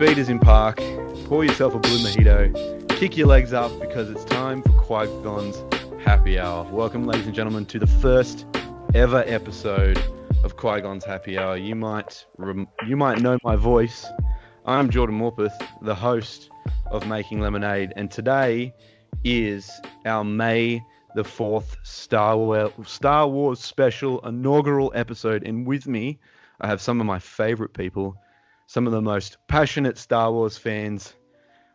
Your speeders in park, pour yourself a blue mojito, kick your legs up because it's time for Qui Gon's Happy Hour. Welcome, ladies and gentlemen, to the first ever episode of Qui Gon's Happy Hour. You might rem- you might know my voice. I'm Jordan Morpeth, the host of Making Lemonade, and today is our May the 4th Star Wars, Star Wars special inaugural episode. And with me, I have some of my favorite people, some of the most passionate Star Wars fans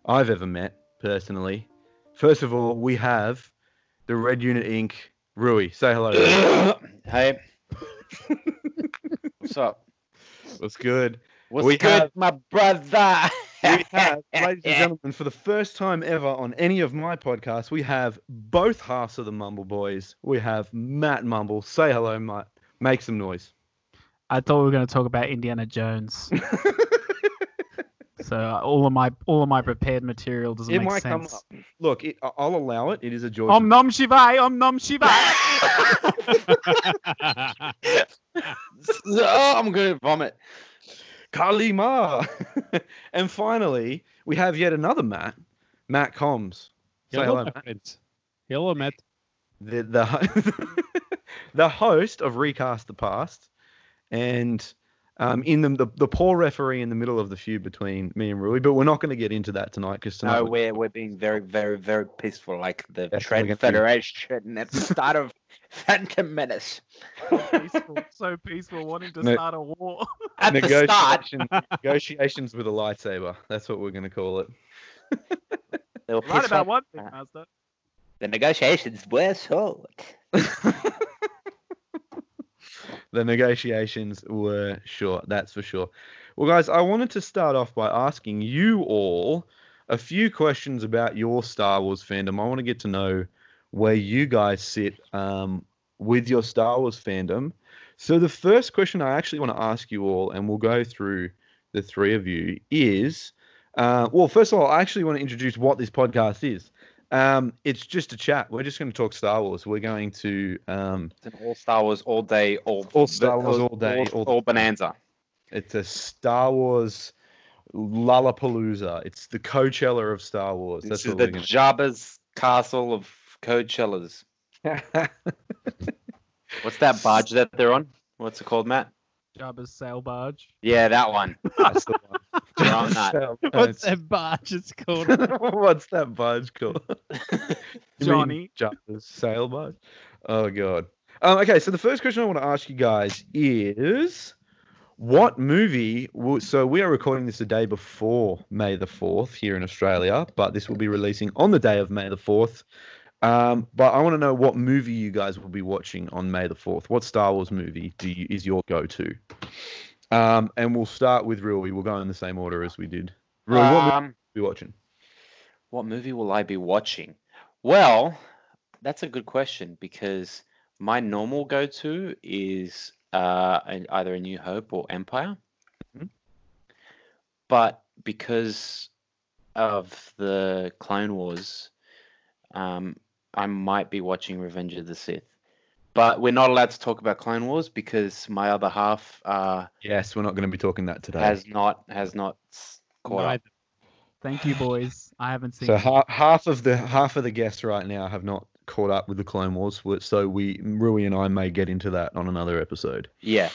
I've ever met personally. First of all, we have the Red Unit Inc. Rui. Say hello. Rui. hey. What's up? What's good? What's We good, have- my brother? we have, ladies and gentlemen, for the first time ever on any of my podcasts, we have both halves of the Mumble Boys. We have Matt Mumble. Say hello, Matt. Make some noise. I thought we were going to talk about Indiana Jones. so uh, all of my all of my prepared material doesn't it make might sense. come up. Look, it, I- I'll allow it. It is a George. Om nom shivai, om nom shivai. oh, I'm gonna vomit. Kalima. and finally, we have yet another Matt, Matt Combs. Say Hello, hello, my Matt. friends. Hello, Matt. The the the host of Recast the Past, and um, in the, the the poor referee in the middle of the feud between me and Rui. But we're not going to get into that tonight because tonight. No, we- we're we're being very, very, very peaceful, like the Yes, Trade gonna be- Federation at the start of Phantom Menace. peaceful, so peaceful, wanting to No. start a war. At the start, negotiations, negotiations with a lightsaber. That's what we're going to call it. they right about one thing, Master. The negotiations were short. the negotiations were short, that's for sure. Well, guys, I wanted to start off by asking you all a few questions about your Star Wars fandom. I want to get to know where you guys sit um, with your Star Wars fandom. So, the first question I actually want to ask you all, and we'll go through the three of you, is uh, well, first of all, I actually want to introduce what this podcast is. Um, it's just a chat. We're just going to talk Star Wars. We're going to um, It's an all Star Wars, all day, all All Star Wars, all day, all, all- all bonanza. It's a Star Wars Lollapalooza. It's the Coachella of Star Wars. That's This is the we're. Jabba's castle of Coachellas. What's that barge that they're on? What's it called, Matt? Jabba's sail barge. Yeah, that one. That's the one. We're that. What's that barge? It's called. What's that barge called? You mean Johnny. Jabba's sail barge. Oh god. Um, okay, so the first question I want to ask you guys is, what movie? Will, so we are recording this the day before May the fourth here in Australia, but this will be releasing on the day of May the fourth. Um, but I want to know what movie you guys will be watching on May the fourth. What Star Wars movie do you, is your go-to? Um, and we'll start with Rui. We'll go in the same order as we did. Rui, what movie um, are you watching? what movie will I be watching? Well, that's a good question because my normal go-to is uh, either A New Hope or Empire. Mhm. But because of the Clone Wars, um, I might be watching Revenge of the Sith. But we're not allowed to talk about Clone Wars because my other half uh, Yes, we're not going to be talking that today. has not has not s- caught up. Thank you, boys. I haven't seen. So it. half, half of the half of the guests right now have not caught up with the Clone Wars, so we Rui and I may get into that on another episode. Yeah,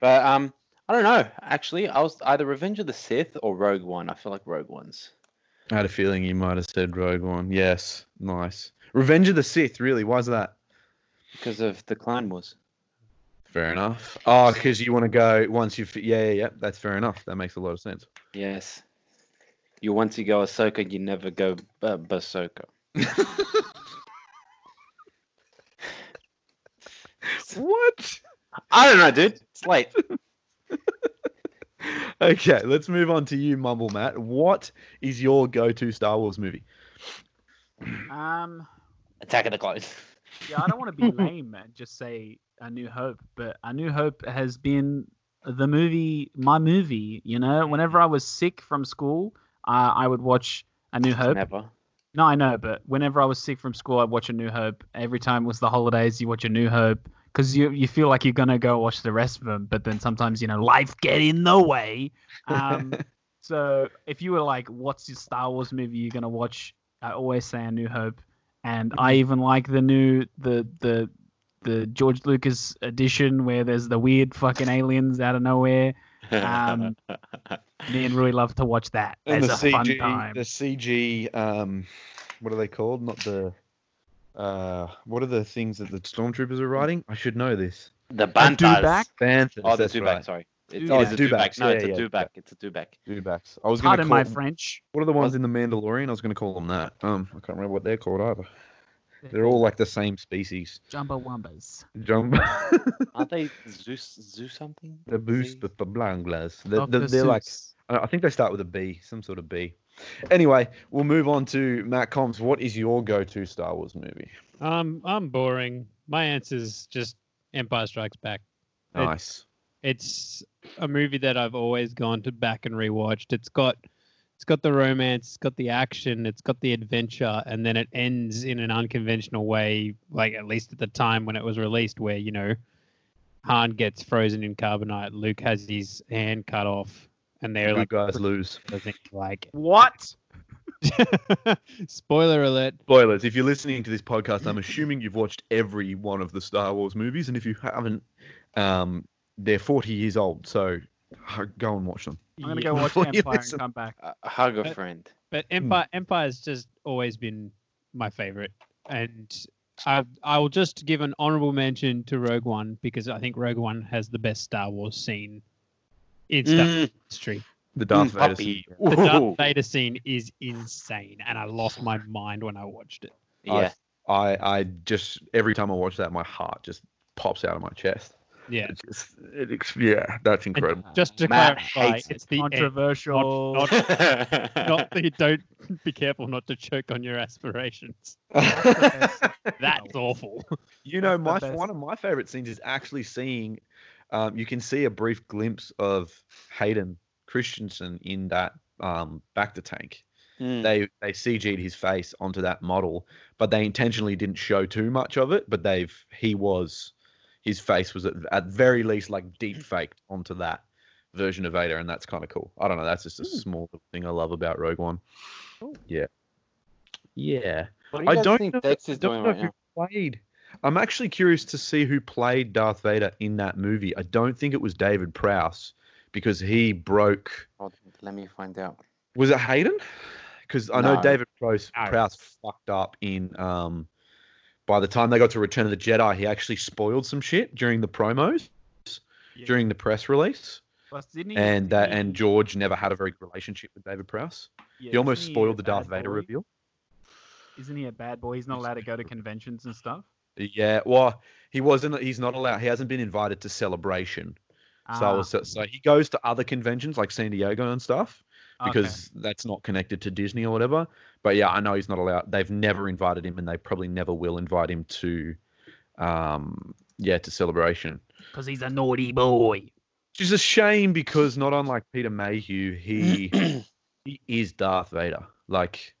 but um, I don't know. Actually, I was either Revenge of the Sith or Rogue One. I feel like Rogue One's. I had a feeling you might have said Rogue One. Yes, nice. Revenge of the Sith, really? Why's that? Because of the Clone Wars. Fair enough. Oh, because you want to go once you've yeah yeah yeah. That's fair enough. That makes a lot of sense. Yes. You once you go Ahsoka, you never go uh, Basoka. what? I don't know, dude. It's late. Okay, let's move on to you, Mumble Matt. What is your go-to Star Wars movie? Um, Attack of the Clones. Yeah, I don't want to be lame and just say A New Hope, but A New Hope has been the movie, my movie. You know, whenever I was sick from school, uh, I would watch A New Hope. Never. No, I know, but whenever I was sick from school, I'd watch A New Hope. Every time it was the holidays, you watch A New Hope because you you feel like you're gonna go watch the rest of them, but then sometimes you know life get in the way. Um, So if you were like, "What's your Star Wars movie you're gonna watch?" I always say A New Hope, and I even like the new the the the George Lucas edition where there's the weird fucking aliens out of nowhere. Um, Me and Rui love to watch that. And It's the a fun time. the CG, um, what are they called? Not the, uh, what are the things that the stormtroopers are riding? I should know this. the Dewback? Bantas. Banthas. Oh, the that's Dewback. right. Sorry. It, Oh, it is a Dewback. No, yeah, it's a yeah, Dewback. It's a Dewback. Dewbacks. I was going to Pardon call. my them- French. What are the ones in the Mandalorian? I was going to call them that. Um, I can't remember what they're called either. They're all like the same species. Jumbo Wumbas. Jump. Aren't they Zeus? Zeus something? the boost, Z? the Blanglas. They're, they're, they're like, I I think they start with a B, some sort of B. Anyway, we'll move on to Matt Combs. What is your go-to Star Wars movie? Um, I'm boring. My answer is just Empire Strikes Back. It- Nice. It's a movie that I've always gone to back and rewatched. It's got it's got the romance, it's got the action, it's got the adventure, and then it ends in an unconventional way, like at least at the time when it was released, where, you know, Han gets frozen in carbonite, Luke has his hand cut off, and they're Good like guys lose. I think like What? spoiler alert. Spoilers. If you're listening to this podcast, I'm assuming you've watched every one of the Star Wars movies, and if you haven't, um, they're 40 years old, so go and watch them. I'm gonna go watch Before Empire and come back. Uh, hug a But- friend. But Empire Empire's just always been my favorite, and I I will just give an honorable mention to Rogue One because I think Rogue One has the best Star Wars scene in Star Wars Mm, history. The Darth Mm, Vader. puppy. scene. The Darth Vader scene is insane, and I lost my mind when I watched it. Yeah. I, I just every time I watch that, my heart just pops out of my chest. Yeah, It just, it, yeah, that's incredible. just to Matt clarify, hates it's the Controversial. not, not that you don't be careful not to choke on your aspirations. That's awful. you know, my one of my favorite scenes is actually seeing. Um, you can see a brief glimpse of Hayden Christensen in that um, bacta tank. Mm. They they CG'd his face onto that model, but they intentionally didn't show too much of it. But they've he was his face was at, at very least like deep faked onto that version of Vader, and that's kind of cool. I don't know. That's just a Hmm. small thing I love about Rogue One. Cool. Yeah, yeah. Do I don't think know, Dex I is don't doing know right who now? played. I'm actually curious to see who played Darth Vader in that movie. I don't think it was David Prowse because he broke. Hold on, Let me find out. Was it Hayden? Because I know David Prowse, No. Prowse fucked up in. Um, by the time they got to Return of the Jedi, he actually spoiled some shit during the promos, Yeah. during the press release, Plus, didn't he- and uh, and George never had a very good relationship with David Prowse. yeah, he almost spoiled the Darth Vader boy? reveal. Isn't he a bad boy? He's not allowed to go to conventions and stuff. Yeah, well, he wasn't. He's not allowed. He hasn't been invited to Celebration. Ah, was, so, so he goes to other conventions like San Diego and stuff okay. because that's not connected to Disney or whatever. But yeah, I know he's not allowed. They've never invited him, and they probably never will invite him to, um, yeah, to Celebration. because he's a naughty boy. Which is a shame because not unlike Peter Mayhew, he he is Darth Vader. Like,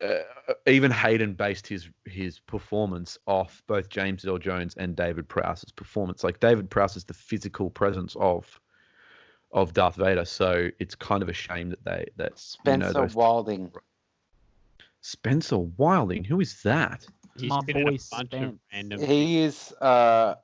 uh, even Hayden based his his performance off both James Earl Jones and David Prowse's performance. Like David Prowse is the physical presence of of Darth Vader, so it's kind of a shame that they that you know, Spencer those- Wilding. Spencer Wilding. Who is that? He's My been in a boy bunch of Spence. random. He is uh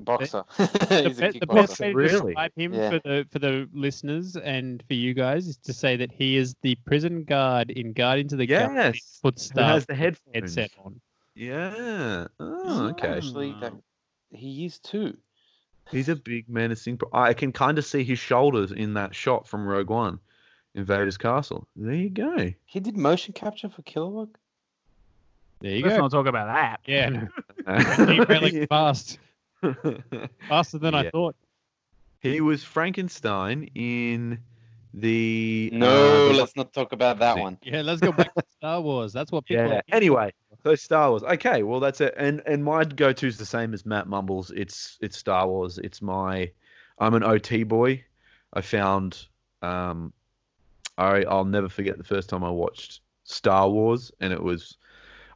boxer. the, He's a be- the best way to Really? describe him Yeah. for the for the listeners and for you guys is to say that he is the prison guard in Guardians of the Galaxy. Yes. Put Who Star has the headphones? headset on. Yeah. Oh, okay. Actually, that, he is too. He's a big menacing. pro- I can kind of see his shoulders in that shot from Rogue One, Invaders castle. There you go. He did motion capture for Kilowog. There you Let's go. not talk about that. Yeah, no, really, really fast, faster than I thought. he was Frankenstein in the. No, uh, the- let's not talk about that one. Yeah, let's go back to Star Wars. That's what people. Yeah. are- Anyway, so Star Wars. Okay, well that's it. And and my go-to is the same as Matt Mumbles. It's it's Star Wars. It's my. I'm an OT boy. I found. Um, I I'll never forget the first time I watched Star Wars, and it was.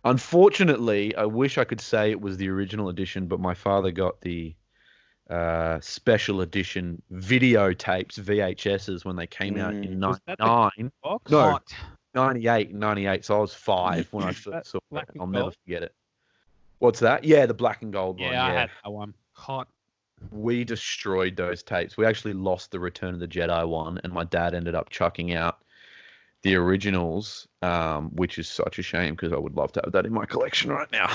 Unfortunately, I wish I could say it was the original edition, but my father got the uh, special edition videotapes, VHSs, when they came out in Mm. Was that the- 99, No. 98, 98. So I was five when I first saw it. I'll never forget it. What's that? Yeah, the black and gold one. Yeah, I had that one. Hot. we destroyed those tapes. We actually lost the Return of the Jedi one, and my dad ended up chucking out the originals, um, which is such a shame because I would love to have that in my collection right now.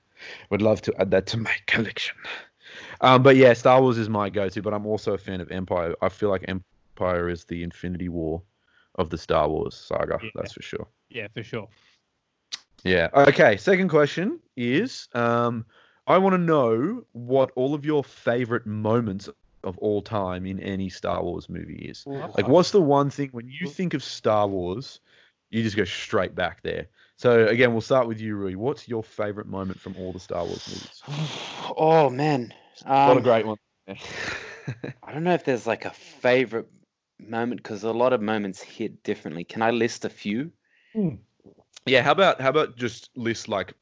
would love to add that to my collection. Um, but yeah, Star Wars is my go-to, but I'm also a fan of Empire. I feel like Empire is the Infinity War of the Star Wars saga. Yeah. That's for sure. Yeah, for sure. Yeah. Okay. Second question is um, I want to know what all of your favorite moments of all time in any Star Wars movie is. Like, what's the one thing when you think of Star Wars, you just go straight back there? So, again, we'll start with you, Rui. What's your favorite moment from all the Star Wars movies? Oh man, a lot um, of great ones. I don't know if there's like a favorite moment because a lot of moments hit differently. Can I list a few? yeah. How about how about just list like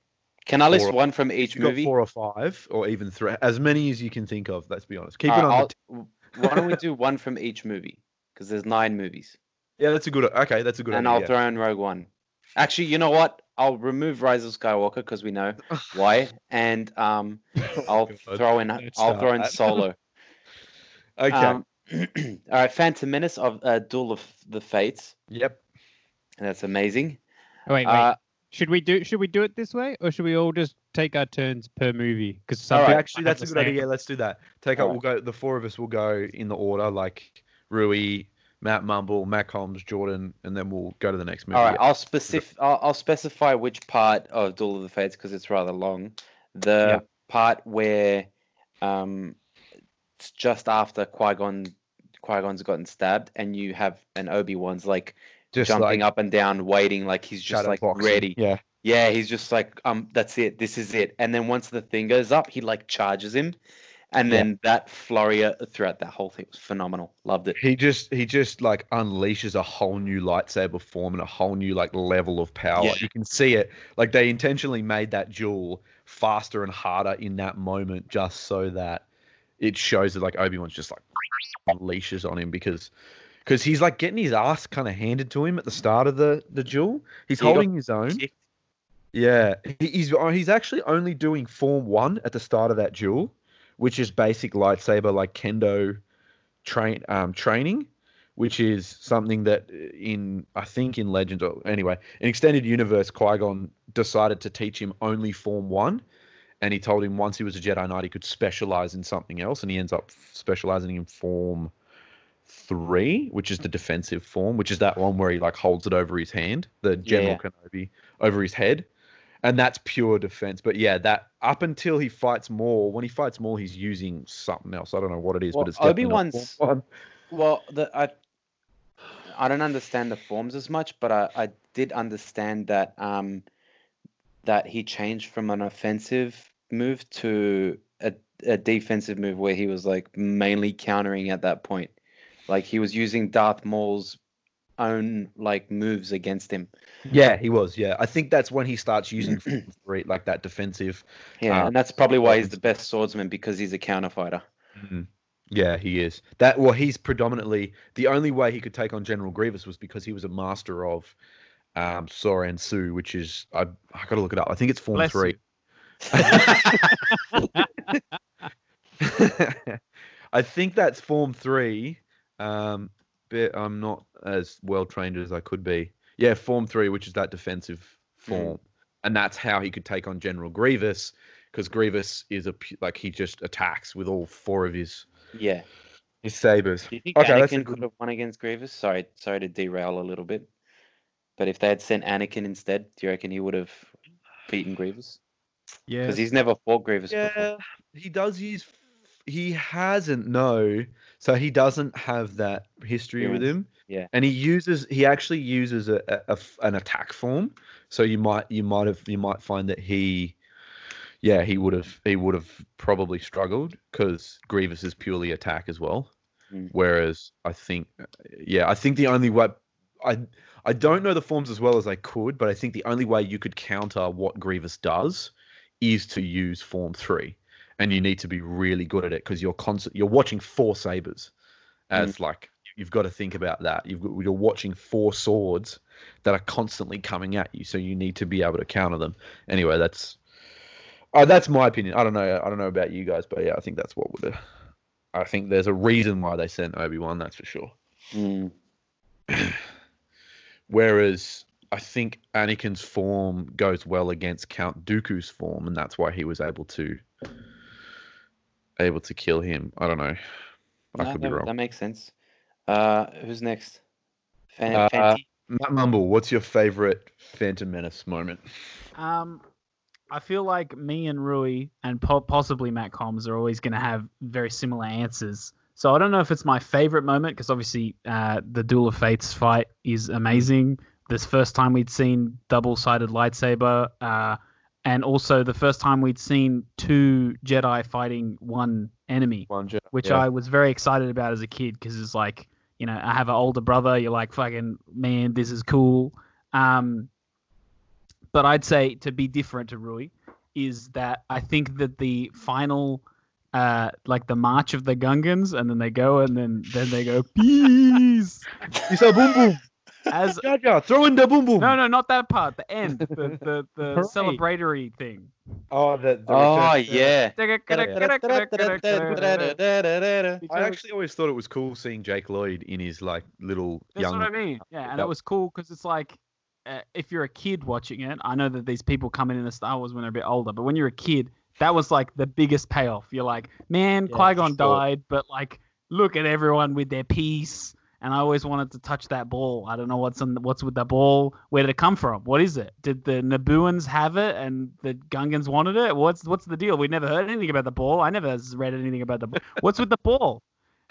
Can I list Four- one from each you got movie? four or five or even three, as many as you can think of. Let's be honest. Keep All it right, on. T- why don't we do one from each movie? Because there's nine movies, yeah, that's a good. Okay, that's a good. Idea. And idea. I'll throw in Rogue One. Actually, you know what? I'll remove Rise of Skywalker because we know why, and um, I'll throw in I'll throw in. Solo. Okay. Um, all right, Phantom Menace of uh, Duel of the Fates. yep. And that's amazing. Oh, wait, wait. Uh, should we do should we do it this way or should we all just take our turns per movie? Because some right. actually, that's a the good same- idea. Let's do that. Take up. Alright. We'll go. The four of us will go in the order, like Rui, Matt Mumble, Matt Holmes, Jordan, and then we'll go to the next movie. All right, I'll specif- I'll, I'll specify which part of Duel of the Fates because it's rather long. The Yeah. part where um, it's just after Qui Gon Qui Gon's gotten stabbed, and you have an Obi Wan's like Just jumping like up and down, waiting, like he's just like boxing. ready. Yeah. Yeah, he's just like um, that's it, this is it. And then once the thing goes up, he like charges him, and Yeah. then that flurry throughout that whole thing was phenomenal. Loved it. He just he just like unleashes a whole new lightsaber form and a whole new like level of power. Yeah. You can see it. Like they intentionally made that duel faster and harder in that moment just so that it shows that like Obi Wan's just like unleashes on him because because he's like getting his ass kind of handed to him at the start of the the duel. He's holding his own. Yeah, he's uh, he's actually only doing form one at the start of that duel, which is basic lightsaber like kendo train um training, which is something that uh, in I think in Legends or anyway in extended universe Qui Gon decided to teach him only form one, and he told him once he was a Jedi Knight he could specialize in something else, and he ends up specializing in form three, which is the defensive form, which is that one where he like holds it over his hand, the General Kenobi over his head. And that's pure defense. But yeah, that up until he fights more, when he fights more, he's using something else. I don't know what it is, Well, but it's not Obi-Wan's- Well, the I I don't understand the forms as much, but I, I did understand that um that he changed from an offensive move to a, a defensive move where he was like mainly countering at that point. Like he was using Darth Maul's own like moves against him. Yeah, he was. Yeah, I think that's when he starts using form three, like that defensive. Yeah, Uh, and that's probably why he's the best swordsman because he's a counter fighter. Mhm. Yeah, he is. That well, he's predominantly the only way he could take on General Grievous was because he was a master of um, Soresu, which is I I got to look it up. I think it's form Bless three. I think that's form three. Um, but I'm not as well trained as I could be. Yeah, form three, which is that defensive hmm. form, and that's how he could take on General Grievous, because Grievous is a like he just attacks with all four of his Yeah. his sabers. Do you think Okay, that's a Anakin could have won against Grievous? Sorry, sorry to derail a little bit. But if they had sent Anakin instead, do you reckon he would have beaten Grievous? Yeah. Because he's never fought Grievous before. Yeah, he does use. He hasn't no, so he doesn't have that history with him. Yeah. and he uses he actually uses a, a- an attack form. So you might you might have you might find that he, yeah, he would have he would have probably struggled because Grievous is purely attack as well. Mm. Whereas I think, yeah, I think the only way I I don't know the forms as well as I could, but I think the only way you could counter what Grievous does is to use form three. And you need to be really good at it because you're constant. You're watching four sabers, as like you've got to think about that. You've got, you're watching four swords that are constantly coming at you, so you need to be able to counter them. Anyway, that's uh, that's my opinion. I don't know. I don't know about you guys, but yeah, I think that's what would. have I think there's a reason why they sent Obi Wan. That's for sure. Mm. Whereas I think Anakin's form goes well against Count Dooku's form, and that's why he was able to able to kill him. I don't know. I No, could be that, wrong. that makes sense. Uh, who's next? Fan, Uh, Matt Mumble, what's your favorite Phantom Menace moment? Um, I feel like me and Rui and po- possibly Matt Combs are always going to have very similar answers. So I don't know if it's my favorite moment because obviously uh, the Duel of Fates fight is amazing. This first time we'd seen double-sided lightsaber, uh, and also the first time we'd seen two Jedi fighting one enemy One Jedi, which yeah. I was very excited about as a kid because it's like, you know, I have an older brother. You're like, fucking man, this is cool. Um, but I'd say to be different to Rui is that I think that the final, uh, like the march of the Gungans, and then they go and then then they go peace. It's a boom boom. As Jar Jar, throw in the boom boom. no, no, not that part. The end, the the, the Parade. celebratory thing. Oh, the, the Oh yeah. I actually always thought it was cool seeing Jake Lloyd in his like little That's young. what I mean. Yeah, and That- it was cool because it's like, uh, if you're a kid watching it, I know that these people coming into Star Wars when they're a bit older, but when you're a kid, that was like the biggest payoff. You're like, man, Yeah, Qui Gon sure. died, but like, look at everyone with their piece. And I always wanted to touch that ball. I don't know what's on what's with the ball. Where did it come from? What is it? Did the Nabooans have it and the Gungans wanted it? What's what's the deal? We never heard anything about the ball. I never read anything about the ball. What's with the ball?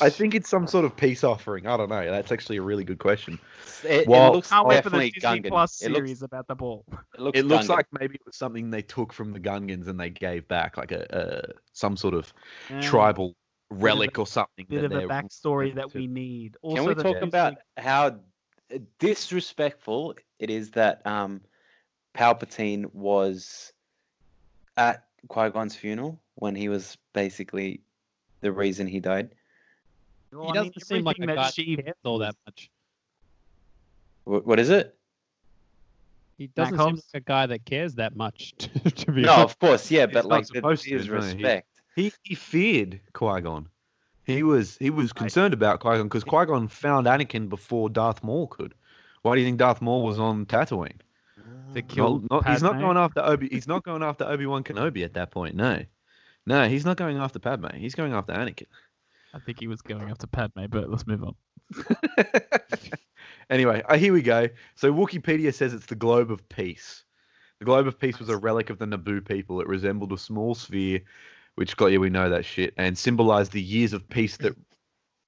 I think it's some sort of peace offering. I don't know. That's actually a really good question. It, Well- it looks Can't wait for the Disney Gungan. Plus it looks, series about the ball. it looks, It looks like maybe it was something they took from the Gungans and they gave back, like a, a some sort of Yeah. tribal relic or something. bit of a backstory that to- we need. Also, Can we talk music- about how disrespectful it is that um, Palpatine was at Qui Gon's funeral when he was basically the reason he died? Well, he I doesn't mean, seem like a everything guy that she cares all that much. What, what is it? He doesn't seem Combs? like a guy that cares that much. To, to be No, honest. of course, yeah, but not like the, supposed to, his no, he- respect. He he feared Qui Gon. He was he was concerned about Qui Gon because Qui Gon found Anakin before Darth Maul could. Why do you think Darth Maul was on Tatooine? to kill. Not- not- he's not going after Obi. He's not going after Obi Wan Kenobi at that point. No, no, he's not going after Padme. He's going after Anakin. I think he was going after Padme, but let's move on. anyway, uh, here we go. So Wikipedia says it's the globe of peace. The globe of peace was a relic of the Naboo people. It resembled a small sphere, which got you. We know that shit, and symbolized the years of peace that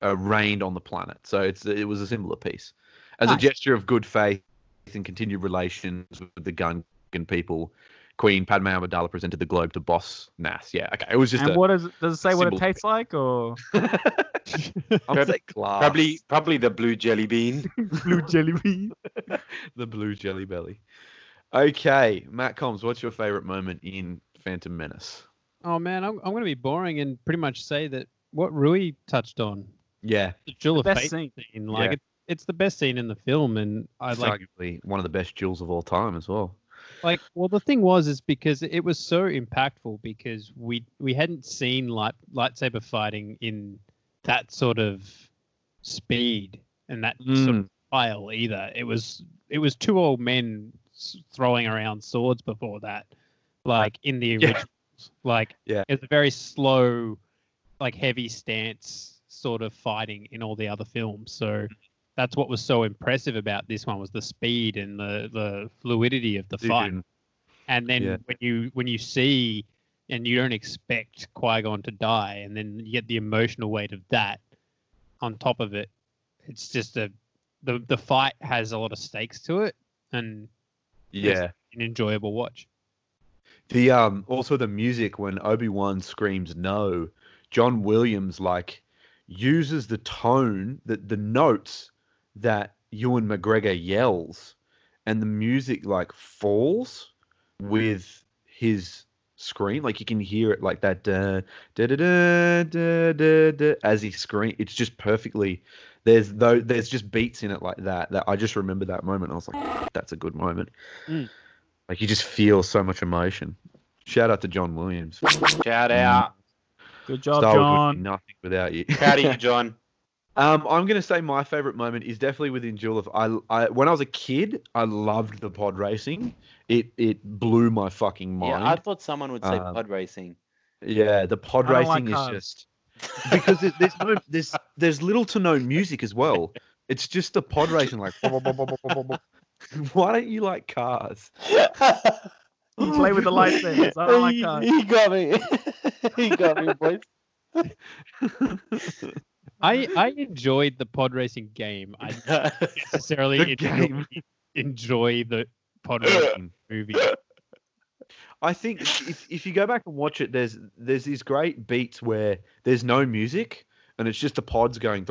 uh, reigned on the planet. So it's it was a symbol of peace, as a gesture of good faith and continued relations with the Gungan people. Queen Padme Amidala presented the globe to Boss Nass. Yeah, okay. It was just and a. what does it, does it say what it symbol. tastes like, or I'm say glass. Probably, probably the blue jelly bean. blue jelly bean? the blue jelly belly. Okay, Matt Combs, what's your favorite moment in Phantom Menace? Oh man, I'm, I'm going to be boring and pretty much say that what Rui touched on, Yeah, the Duel of best Fate scene. scene, like Yeah. it, it's the best scene in the film, and I it's like arguably one of the best jewels of all time as well. like well the thing was is because it was so impactful because we we hadn't seen light lightsaber fighting in that sort of speed and that sort Mm. of style either. It was it was two old men throwing around swords before that, like in the Yeah. Like Yeah. it's a very slow, like heavy stance sort of fighting in all the other films. So that's what was so impressive about this one was the speed and the the fluidity of the fight. Dude, And then Yeah. when you when you see and you don't expect Qui Gon to die, and then you get the emotional weight of that on top of it, it's just a the the fight has a lot of stakes to it, and Yeah. an enjoyable watch. The um also the music when Obi Wan screams no, John Williams like uses the tone that the notes that Ewan McGregor yells, and the music like falls with his scream. Like you can hear it like that da, da, da, da, da, da, da, as he screams. It's just perfectly. There's though there's just beats in it like that that I just remember that moment. I was like, that's a good moment. Mm. Like you just feel so much emotion. Shout out to John Williams. Shout out. Good job, Star Wars would be John. nothing without you. Proud of you, John. Um, I'm gonna say my favorite moment is definitely within Duel of. I, I when I was a kid, I loved the pod racing. It it blew my fucking mind. Yeah, I thought someone would say Um, pod racing. Yeah, the pod I don't like racing is just because it, there's no there's there's little to no music as well. It's just the pod racing like. Why don't you like cars? you play with the lightsabers. I don't like cars. He got me. he got me, boys. I I enjoyed the pod racing game. I didn't necessarily the enjoy, game. enjoy the pod racing movie. I think if if you go back and watch it, there's there's these great beats where there's no music and it's just the pods going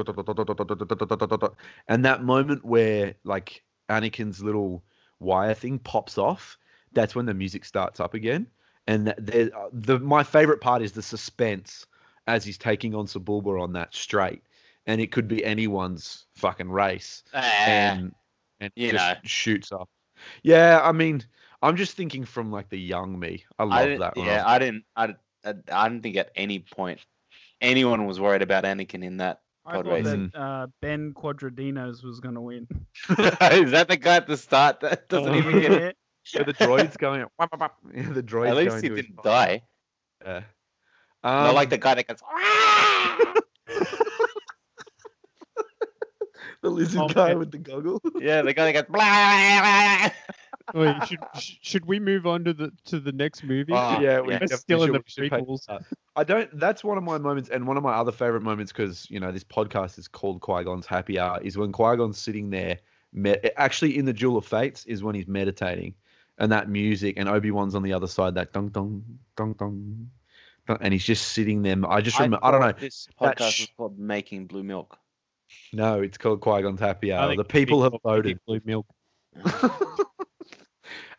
and that moment where like Anakin's little wire thing pops off, that's when the music starts up again. And that- there, the my favorite part is the suspense as he's taking on Sebulba on that straight, and it could be anyone's fucking race Ah, and and you just know. shoots up. Yeah, I mean, I'm just thinking from like the young me. I I love didn't, that. Yeah, I I didn't. I, I, I didn't think at any point anyone was worried about Anakin in that. I pod thought racing. that uh, Ben Quadinaros was gonna win. Is that the guy at the start that doesn't Oh. even get it? it. yeah, the droids going. wap, wap, wap. Yeah, the droids. At least going he didn't body. die. Yeah. Not Um, like the guy that goes. the lizard Oh, guy man. with the goggle. yeah, the guy that goes. Blah. Wait, should should we move on to the to the next movie? Oh, yeah, we. We're definitely still in should- the we prequels. I don't. That's one of my moments, and one of my other favorite moments, because you know this podcast is called Qui Gon's Happy Hour, is when Qui Gon's sitting there. Me- actually, in the Duel of Fates is when he's meditating, and that music, and Obi Wan's on the other side, that dong dong dong dong, dong, and he's just sitting there. I just remember. I, don't know. This podcast sh- was called Making Blue Milk. No, it's called Qui Gon's Happy Hour. The people have voted, Blue milk.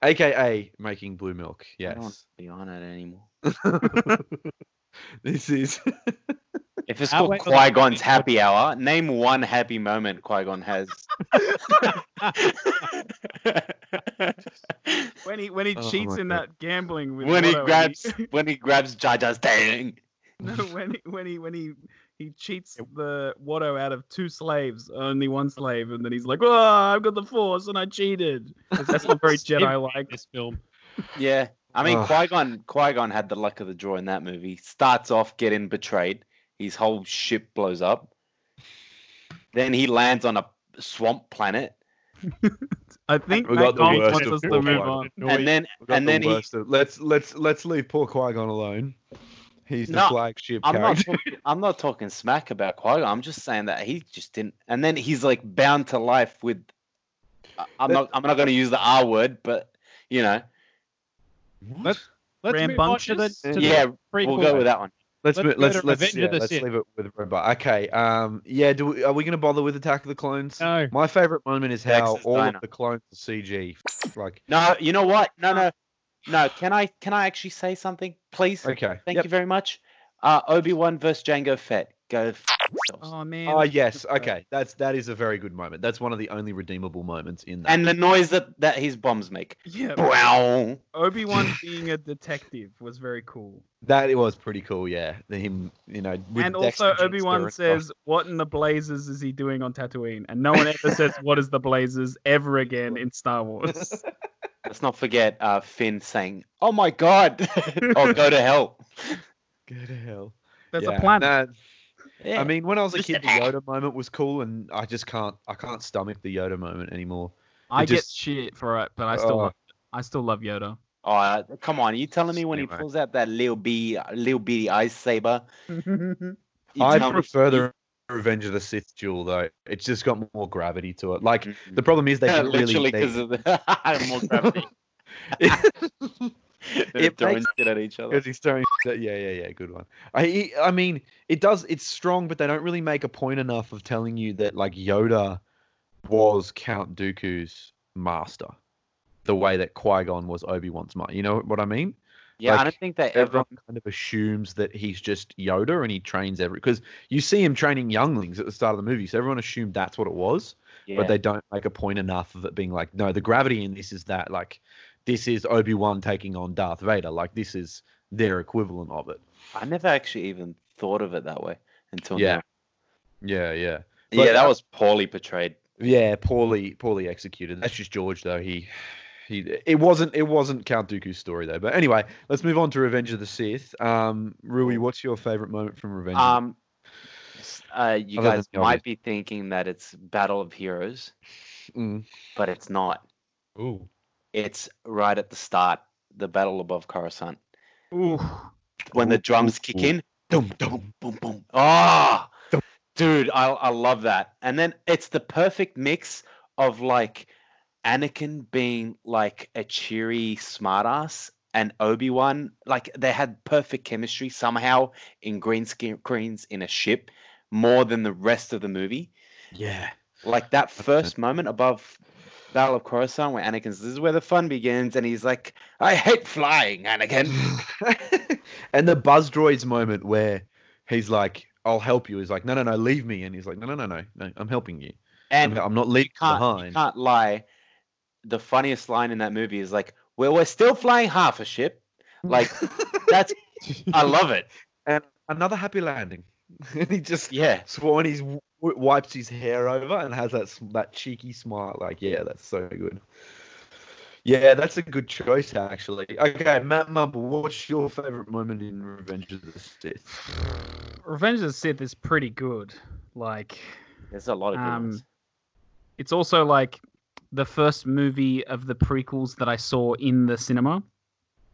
aka making blue milk. I don't want Yes, to be on it anymore. this is. If it's called wait, Qui Gon's Happy Hour, name one happy moment Qui Gon has. When he when he Oh cheats in God. that gambling with when he Watto and grabs when he grabs Jaja's Jar's dang. no, when he when he when he he cheats the Watto out of two slaves, only one slave, and then he's like, "Oh, I've got the Force and I cheated." That's not very Jedi like. This film. Yeah. I mean, Ugh. Qui Gon Qui Gon had the luck of the draw in that movie. Starts off getting betrayed. His whole ship blows up. Then he lands on a swamp planet, I think We got the worst wants of us to move time. on. and then and then he. let's let's let's leave poor Qui Gon alone. He's the flagship I'm not. character. Talking, I'm not talking smack about Qui Gon. I'm just saying that he just didn't. And then he's like bound to life with. I- I'm not. I'm not going to use the R word, but you know. Let's let's move on to the, to Yeah, prequel. We'll go with that one. Let's Let's let's to let's, Revenge yeah, let's leave it with Robot. Okay. Um. Yeah. Do we, are we gonna bother with Attack of the Clones? No. My favorite moment is how Texas all Diner. of the clones are CG. Like. No, you know what? No, no, no. Can I can I actually say something, please? Okay. Thank yep. you very much. Uh, Obi Wan versus Jango Fett. Go. F- Oh man. Oh yes. Okay. That's that is a very good moment. That's one of the only redeemable moments in that. and the noise that that his bombs make. Yeah. Wow. Obi Wan being a detective was very cool. that it was pretty cool. Yeah. The him. You know. With and Dexter also Obi Wan Jettster and says, "What in the blazes is he doing on Tatooine?" And no one ever says, "What is the blazes?" ever again in Star Wars. stuff. Let's not forget uh, Finn saying, "Oh my God," oh, "Go to hell." Go to hell. There's Yeah, a plan. nah, Yeah. I mean, when I was a Just kid, the Yoda moment was cool, and I just can't, I can't stomach the Yoda moment anymore. I it get just- shit for it, but I still, Oh. love, I still love Yoda. Oh, uh, come on! Are you telling me when he pulls out that little bitty, little bitty ice saber? I tell me- prefer the Revenge of the Sith duel, though. It's just got more gravity to it. Like Mhm. the problem is they Yeah, didn't really. literally they- because of the more gravity. They're It throwing makes- shit at each other. Because he's throwing. Yeah, yeah, yeah. Good one. I, I mean, it does. It's strong, but they don't really make a point enough of telling you that like Yoda was Count Dooku's master, the way that Qui Gon was Obi Wan's master. You know what I mean? Yeah, I don't think they ever. Everyone kind of assumes that he's just Yoda and he trains every because you see him training younglings at the start of the movie, so everyone assumed that's what it was. Yeah. But they don't make a point enough of it being like, no, the gravity in this is that like this is Obi Wan taking on Darth Vader. Like this is their equivalent of it. I never actually even thought of it that way until Yeah. now. Yeah, yeah. Yeah, But- that was poorly portrayed. Yeah, poorly poorly executed. That's just George though. He he it wasn't it wasn't Count Dooku's story though. But anyway, let's move on to Revenge of the Sith. Um Rui, what's your favorite moment from Revenge? Um, uh, you Other guys might be thinking that it's Battle of Heroes. Mm. but it's not. Ooh. It's right at the start, the Battle above Coruscant, Ooh. when the drums ooh, kick ooh. in. Boom, boom, boom, boom. Ah, dude, I I love that. And then it's the perfect mix of like Anakin being like a cheery smartass and Obi Wan like they had perfect chemistry somehow in green screens in a ship more than the rest of the movie. Yeah. Like that first moment above Battle of Coruscant where Anakin's this is where the fun begins and he's like, I hate flying, Anakin. and the Buzz Droids moment where he's like, "I'll help you." He's like, "No, no, no, leave me." And he's like, "No, no, no, no, no, I'm helping you. And I'm, not leaving you can't, you behind." can't lie. The funniest line in that movie is like, "Well, we're still flying half a ship." Like that's, I love it. and another happy landing. and he just Yeah, swan he's w- wipes his hair over and has that that cheeky smile. Like, yeah, that's so good. Yeah, that's a good choice actually. Okay, Matt Mumble, what's your favorite moment in Revenge of the Sith? Revenge of the Sith is pretty good. Like, there's a lot of good Um, ones. it's also like the first movie of the prequels that I saw in the cinema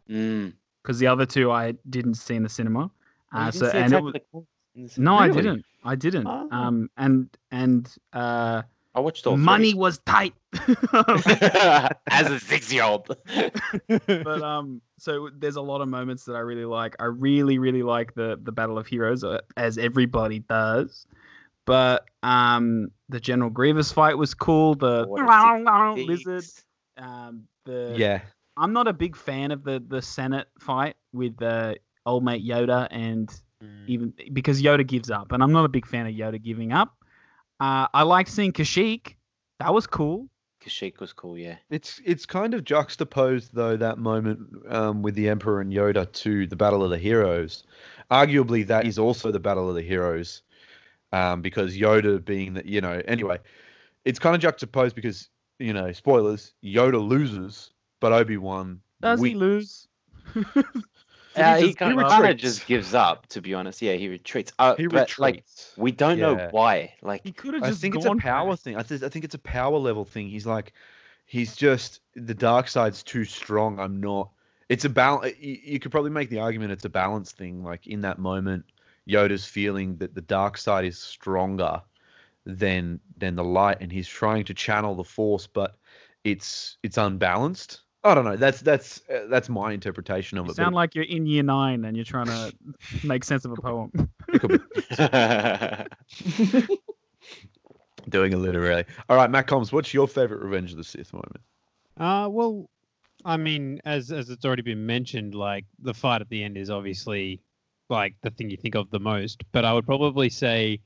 Mm. because the other two I didn't see in the cinema. Oh, you Uh, didn't so see and it was, the Clones in no, I didn't. I didn't. Oh. Um, and and uh, I watched all money was tight. as a six-year-old. but um, so there's a lot of moments that I really like. I really, really like the the Battle of Heroes, uh, as everybody does. But um, the General Grievous fight was cool. The What a six lizard. Um, the Yeah, I'm not a big fan of the the Senate fight with uh, old mate Yoda and Mm. even because Yoda gives up, and I'm not a big fan of Yoda giving up. Uh, I liked seeing Kashyyyk. That was cool. Kashyyyk was cool, yeah. It's it's kind of juxtaposed though that moment um, with the Emperor and Yoda to the Battle of the Heroes. Arguably, that is also the Battle of the Heroes, um, because Yoda being that you know anyway, it's kind of juxtaposed because you know spoilers. Yoda loses, but Obi Wan Does he wins. lose? Did Uh, he he kind of just gives up, to be honest. Yeah, he retreats. Uh, He but, like, we don't know why. Like, He could have just. I just think it's a power thing. I, th- I think it's a power level thing. He's like, he's just the dark side's too strong. I'm not. It's a balance. You, you could probably make the argument it's a balance thing. Like in that moment, Yoda's feeling that the dark side is stronger than than the light, and he's trying to channel the force, but it's it's unbalanced. I don't know. That's that's uh, that's my interpretation of You it. sound but like you're in year nine and you're trying to make sense of a poem. it could be doing a literally. All right, Matt Combs, what's your favorite Revenge of the Sith moment? Uh, well, I mean, as as it's already been mentioned, like the fight at the end is obviously like the thing you think of the most. But I would probably say,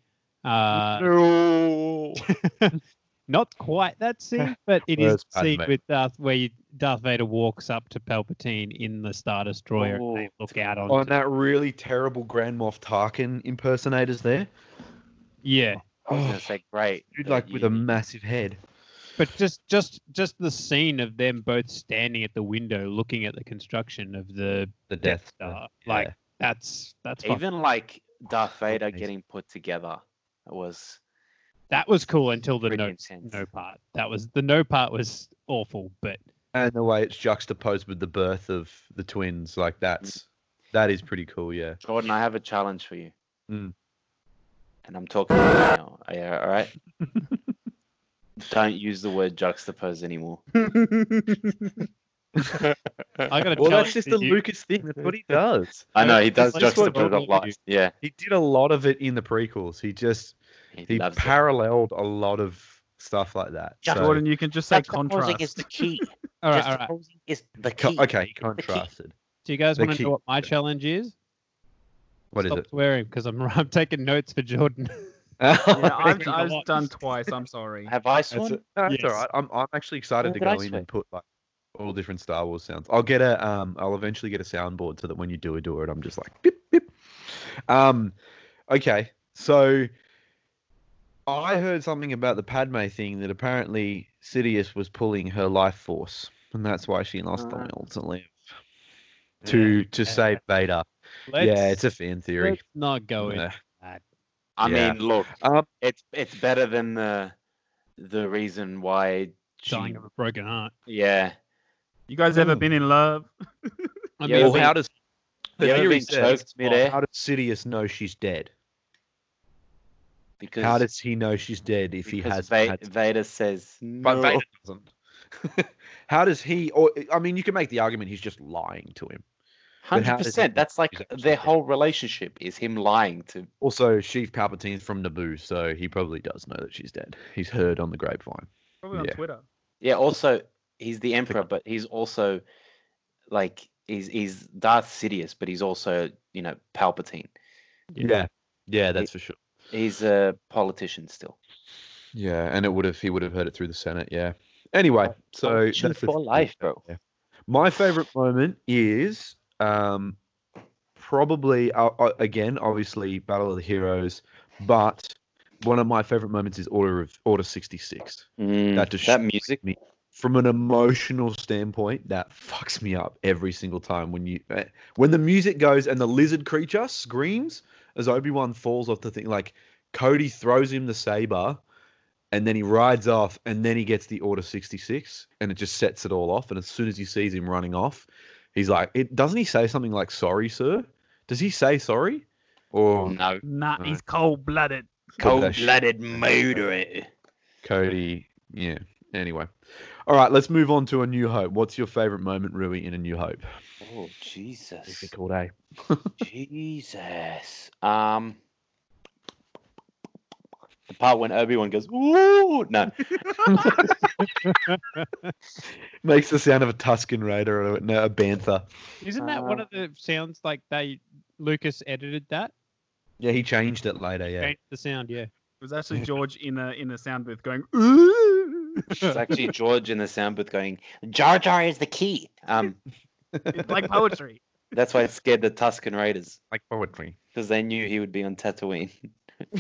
uh, no. not quite that scene, but it Where's is the scene with Darth where you, Darth Vader walks up to Palpatine in the Star Destroyer and they Oh, look out on on. that really terrible Grand Moff Tarkin impersonators there. Yeah, I was gonna say great. Dude, but like with a massive head. but just just just the scene of them both standing at the window looking at the construction of the The Death Death Star, yeah. like that's that's fucking- even like Darth Vader amazing. getting put together was that was cool until the no intense. no part. That was the no part was awful, but and the way it's juxtaposed with the birth of the twins, like that's that is pretty cool. Yeah. Jordan, I have a challenge for you. Mm. And I'm talking to you now. Are you all right? Don't use the word juxtapose anymore. I got Well, tell that's just the you, Lucas thing. That's what he does. I know he does That's what juxtapose a all lot. Yeah, He did a lot of it in the prequels. He just he, he loves it. paralleled a lot of stuff like that. So, Jordan, you can just say Juxtaposing contrast. is the key. all right, all right. Juxtaposing is the co- key. okay, he contrasted. Do you guys They want to know what my challenge is? What is Stop it? swearing because I'm I'm taking notes for Jordan. Yeah, I've, Thinking a I've done twice. I'm sorry. Have I That's, sworn? it. No, that's all Yes. right. I'm, I'm actually excited When to go in and put like all different Star Wars sounds. I'll get a um. I'll eventually get a soundboard so that when you do a do it, I'm just like beep beep. Um, okay. So I heard something about the Padme thing that apparently Sidious was pulling her life force, and that's why she lost the Uh, will to live to to save Vader. Let's, yeah, it's a fan theory. let's not go in. Yeah. I Yeah. mean, look, Um, it's it's better than the the reason why she, Dying of a broken heart. yeah. You guys ever been in love? I Yeah, mean, well, how does the theory been says, choked midair? how does Sidious know she's dead? Because How does he know she's dead if he has? Va- had- Vader says no. but Vader doesn't. how does he? Or I mean, you can make the argument he's just lying to him. Hundred percent. That's like their whole relationship is him lying to. Also, Sheev Palpatine's from Naboo, so he probably does know that she's dead. He's heard on the grapevine. Probably on Yeah. Twitter. Yeah. Also, he's the emperor, but he's also like he's he's Darth Sidious, but he's also you know Palpatine. Yeah, yeah, that's for sure. He's a politician still. Yeah, and it would have he would have heard it through the Senate. Yeah. Anyway, so Politician that's for life, bro. Yeah. My favorite moment is um, probably uh, uh, again, obviously, Battle of the Heroes, but one of my favorite moments is Order of Order sixty six. Mm, That just that music. me from an emotional standpoint. That fucks me up every single time when you uh, when the music goes and the lizard creature screams as Obi Wan falls off the thing. Like Cody throws him the saber, and then he rides off, and then he gets the Order sixty six, and it just sets it all off. And as soon as he sees him running off, he's like, "It doesn't he say something like sorry, sir? Does he say sorry?" Or No, Nah, No. he's cold blooded. cold-blooded murderer. Cody, yeah. Anyway, all right, let's move on to A New Hope. What's your favorite moment, Rui, in A New Hope? Oh Jesus. Difficult, eh? Jesus. Um. The part when Obi Wan goes, "Ooh!" No, Makes the sound of a Tusken Raider or a, no, a Bantha. Isn't that one Uh, of the sounds like they Lucas edited that? Yeah, he changed it later. Yeah. Changed the sound, yeah. It was actually George in a in a sound booth going. Ooh. It's actually George in the sound booth going, "Jar Jar is the key." Um, it's like poetry. that's why it scared the Tusken Raiders Like poetry. because they knew he would be on Tatooine.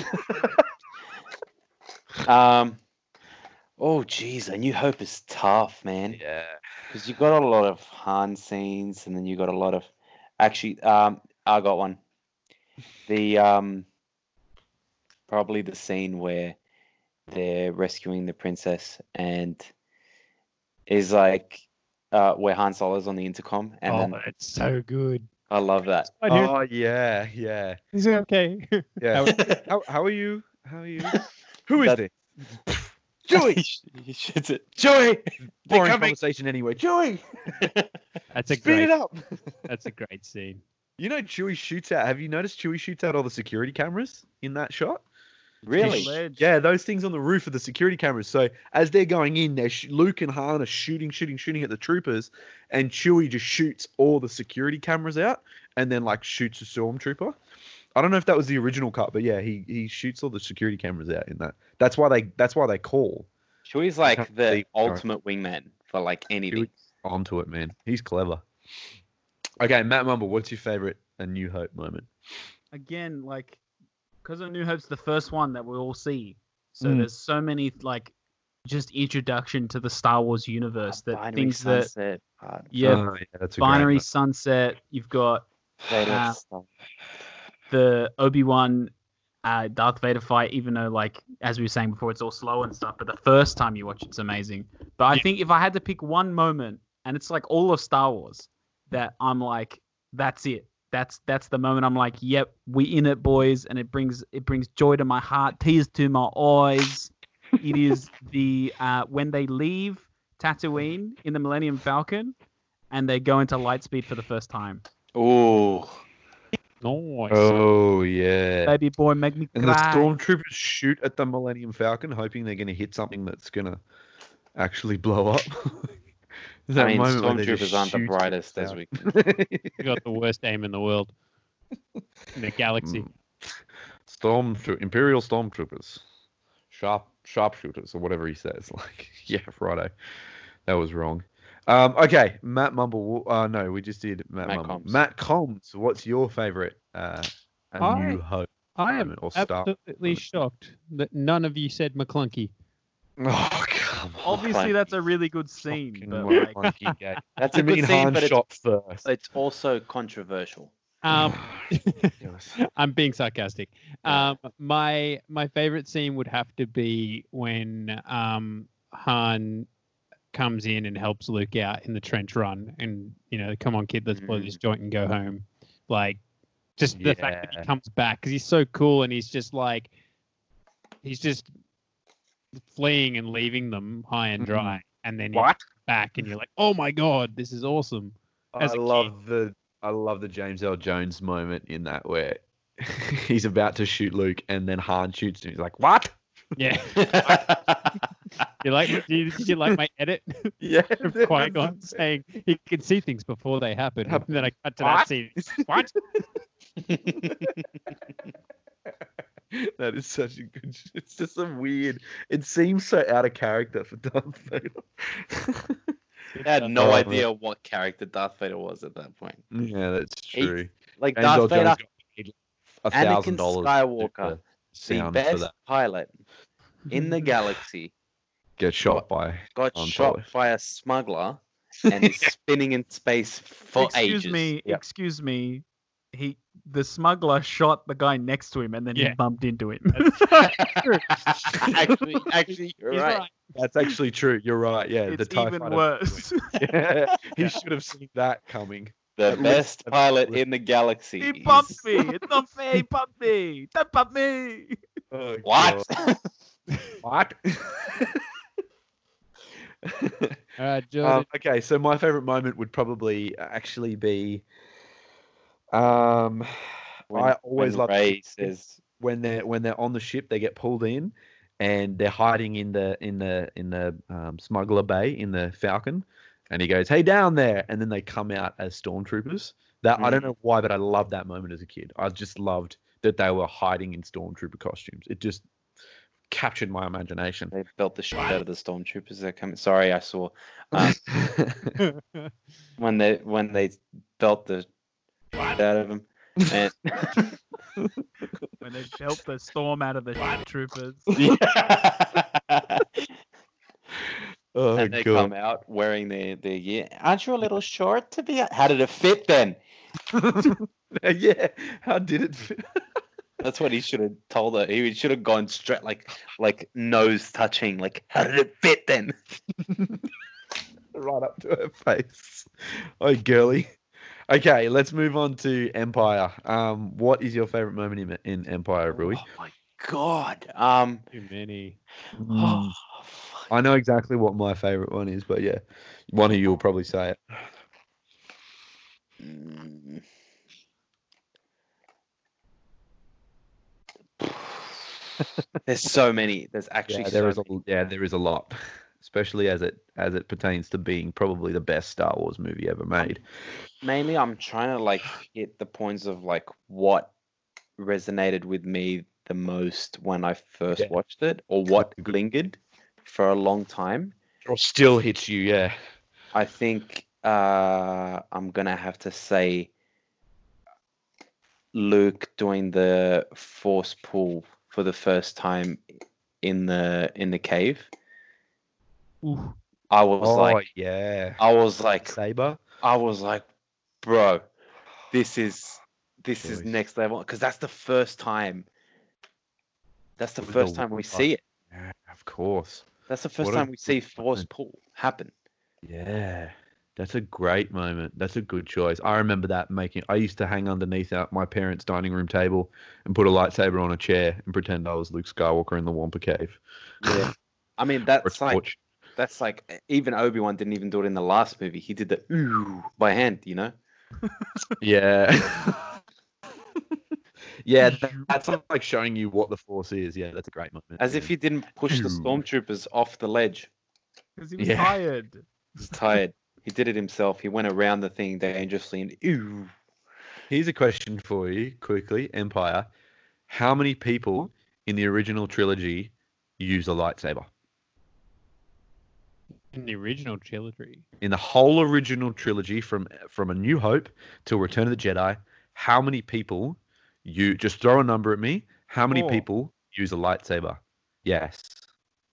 um. Oh, jeez, A New Hope is tough, man. Yeah. Because you've got a lot of Han scenes, and then you got a lot of. Actually, um, I got one. The um, probably the scene where they're rescuing the princess, and is like uh, where Han Solo's on the intercom, and oh, then it's so good. I love that. I Oh yeah, yeah, he's okay. yeah. how, how are you? How are you? Who is That- this? Joey, he shoots it. Joey, Boring conversation anyway. Joey, That's a speed great it up. that's a great scene. You know, Chewie shoots out. Have you noticed Chewie shoots out all the security cameras in that shot? Really? Ledge. Yeah, those things on the roof of the security cameras. So as they're going in, they're sh- Luke and Han are shooting, shooting, shooting at the troopers, and Chewie just shoots all the security cameras out, and then like shoots a stormtrooper. I don't know if that was the original cut, but yeah, he he shoots all the security cameras out in that. That's why they that's why they call Chewie's like the believe- sorry. ultimate wingman for like anything. onto it, man. He's clever. Okay, Matt Mumble, what's your favorite A New Hope moment? Again, like, because of New Hope's the first one that we all see. So Mm. there's so many like, just introduction to the Star Wars universe that Binary things that Sunset part. yeah, Oh, yeah that's a great binary sunset. You've got Vader Ah. the Obi Wan uh, Darth Vader fight, even though like as we were saying before, it's all slow and stuff. But the first time you watch, it's amazing. But I Yeah. think if I had to pick one moment, and it's like all of Star Wars, that I'm like, that's it. That's that's the moment I'm like, yep, we in it, boys, and it brings it brings joy to my heart, tears to my eyes. it is the uh, when they leave Tatooine in the Millennium Falcon, and they go into lightspeed for the first time. Oh, Nice. Oh yeah. Baby boy, make me cry. And the stormtroopers shoot at the Millennium Falcon, hoping they're going to hit something that's going to actually blow up. That I mean, moment where stormtroopers aren't the brightest as we. We got the worst aim in the world. In the galaxy. Mm. Storm Imperial Stormtroopers, sharp sharpshooters or whatever he says. Like, yeah, righto, that was wrong. Um, okay, Matt Mumble. Uh, no, we just did Matt, Matt Mumble. Combs. Matt Combs. What's your favorite? Uh, A I- New Hope. I am or absolutely moment. shocked that none of you said McClunky. Oh come on. Obviously, that's a really good scene, Fucking but what like, a monkey game. That's I a good mean, scene, Han but it's, shot first. it's also controversial. Um, I'm being sarcastic. Um, my my favorite scene would have to be when um, Han comes in and helps Luke out in the trench run, and you know, come on, kid, let's blow this joint and go home. Like, just the fact that he comes back because he's so cool, and he's just like, he's just fleeing and leaving them high and dry, mm-hmm. and then he What? back, and you're like, oh my god, this is awesome. I as a love the I love the James Earl Jones moment in that where he's about to shoot Luke and then Han shoots him. He's like, "What?" Yeah. you like? You, you like my edit? Yeah. Qui Gon saying he can see things before they happen. And then I cut to What? that scene. What? that is such a good. It's just a weird. It seems so out of character for Darth Vader. I had no Oh, idea what character Darth Vader was at that point. yeah, that's He- true. Like James Earl Darth Vader, Jones got paid a thousand Anakin dollars. Skywalker, the sound best pilot in the galaxy, Get shot by. got shot Solo. by a smuggler and is spinning in space for excuse ages. Excuse me, Yep. excuse me. He, the smuggler, shot the guy next to him, and then he bumped into him. actually, actually, you're He's right. right. That's actually true. You're right. Yeah, the it's TIE even worse. Yeah, he Yeah. should have seen that coming. The At least- best at pilot in the galaxy. he bumped me. It's not fair. He bumped me. Don't bump me. Oh, What? What? All right, Jordan. um, okay, so my favorite moment would probably actually be. Um, When- I always love Ray says, when they're when they're on the ship, they get pulled in, and they're hiding in the in the in the um, smuggler bay in the Falcon, and he goes, "Hey, down there!" And then they come out as stormtroopers. That I don't Mm. know why, but I loved that moment as a kid. I just loved that they were hiding in stormtrooper costumes. It just captured my imagination. they built the shit out of the stormtroopers that come. Sorry, I saw um, when they when they built the shit out of them. And When they helped the storm out of the troopers. oh and they god! come out wearing their their gear. Aren't you a little short to be? How did it fit then? yeah, how did it fit? That's what he should have told her. He should have gone straight like like nose touching. Like how did it fit then? right up to her face. Oh, girly. Okay, let's move on to Empire. Um, what is your favorite moment in, in Empire, Rui? Oh my god. Um. Too many. Oh, fuck. I know exactly what my favorite one is, but yeah, one of you will probably say it. Mm. There's so many. There's actually Yeah, there so is a yeah, there is a lot, especially as it as it pertains to being probably the best Star Wars movie ever made. mainly I'm trying to like hit the points of like what resonated with me the most when I first Yeah. watched it or what lingered for a long time. Or still hits you, yeah. I think uh, I'm gonna have to say Luke doing the force pull for the first time in the in the cave. Ooh. I was oh like, yeah, I was like, Saber. I was like, bro, this is this is next level because that's the first time. That's the With the first time we see it. Yeah, of course. That's the first What a time we see force pull happen. Yeah, that's a great moment. That's a good choice. I remember that making. I used to hang underneath our, my parents' dining room table and put a lightsaber on a chair and pretend I was Luke Skywalker in the Wampa Cave. Yeah, I mean that's like torch. That's like even Obi Wan didn't even do it in the last movie. He did the ooh by hand, you know. Yeah. yeah, that- that's like showing you what the Force is. Yeah, that's a great moment. As if he didn't push the stormtroopers off the ledge. Because he was Yeah. tired. He's tired. He did it himself. He went around the thing dangerously and ew. Here's a question for you, quickly, Empire. How many people in the original trilogy use a lightsaber? In the original trilogy. In the whole original trilogy, from from A New Hope till Return of the Jedi, how many people you just throw a number at me? How many Four. people use a lightsaber? Yes.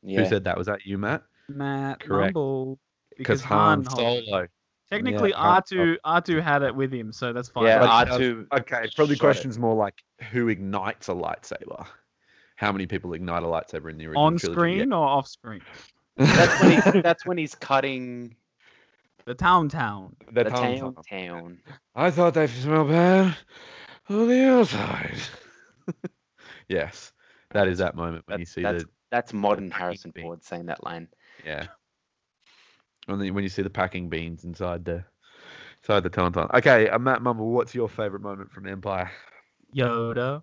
Yeah. Who said that? Was that you, Matt? Matt Correct. Mumble. Because Because Han Han. Solo. Technically, Han R2 R2 had it with him, so that's fine. Yeah, But- R2. Okay, probably Shot it. questions more like who ignites a lightsaber? How many people ignite a lightsaber in the original on trilogy? screen or off screen? That's when, he, that's when he's cutting The tauntaun. The the tauntaun time. town. I thought they smelled bad on the outside. yes, that is that moment when you That's, see that's, the that's modern packing Harrison bean. Ford saying that line. yeah, when, the, when you see the packing beans inside the inside the tauntaun. Okay, uh, Matt Mumble, what's your favorite moment from Empire? Yoda.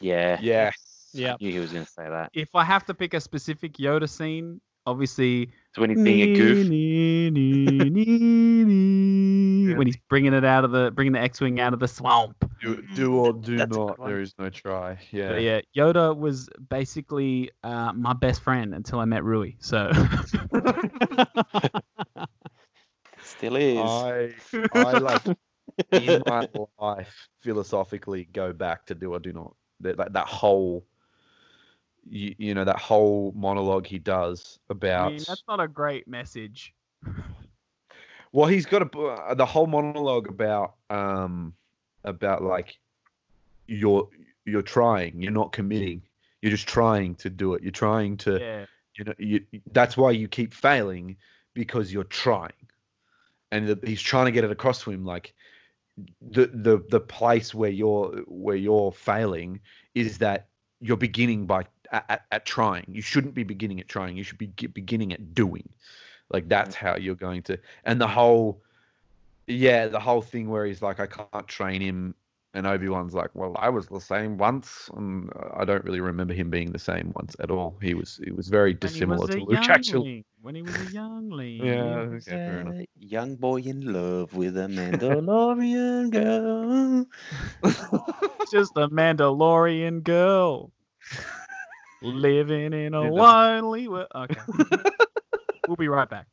Yeah. Yes. Yeah. I knew he was going to say that. If I have to pick a specific Yoda scene, obviously So when he's being a goof. when he's bringing it out of the bringing the X-wing out of the swamp. Do, do or do That's not. There is no try. Yeah. But yeah, Yoda was basically uh, my best friend until I met Rui. So Still is. I I like in my life philosophically go back to do or do not that that, that whole you, you know that whole monologue he does about I mean, that's not a great message. well he's got a uh, the whole monologue about um about like you're you're trying you're not committing you're just trying to do it you're trying to Yeah. you know you, that's why you keep failing because you're trying and the, he's trying to get it across to him like the the the place where you're where you're failing is that you're beginning by at, at, trying. You shouldn't be beginning at trying. You should be beginning at doing. Like that's how you're going to and the whole yeah the whole thing where he's like i can't train him and obi-wan's like well i was the same once and i don't really remember him being the same once at all. He was he was very dissimilar was to luke actually. When he was a youngling. Yeah, was- okay, fair enough. A young boy in love with a Mandalorian girl. just a Mandalorian girl living in a lonely world. Okay. we'll be right back.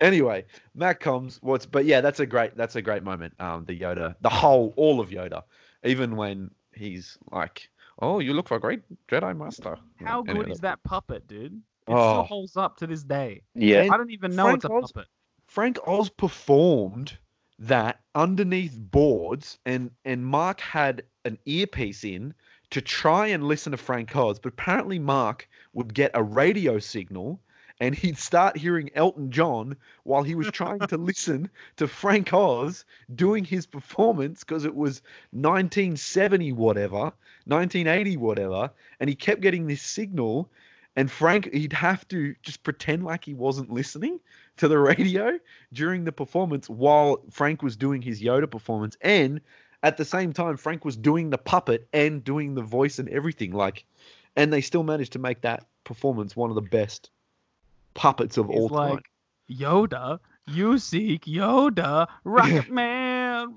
anyway, Matt comes. What's but yeah, that's a great that's a great moment. Um, the Yoda, the whole all of Yoda, even when he's like, "Oh, you look for a great Jedi Master." How Anyway, good is that puppet, dude? It Oh. still holds up to this day. Yeah. And I don't even know Frank it's a Oz- puppet. Frank Oz performed that underneath boards, and and Mark had an earpiece in to try and listen to Frank Oz, but apparently Mark would get a radio signal. And he'd start hearing Elton John while he was trying to listen to Frank Oz doing his performance because it was 1970 whatever, 1980 whatever, and he kept getting this signal. And Frank, he'd have to just pretend like he wasn't listening to the radio during the performance while Frank was doing his Yoda performance. And at the same time, Frank was doing the puppet and doing the voice and everything. Like, and they still managed to make that performance one of the best puppets of He's all time. like, Yoda, you seek Yoda, Rocket Man.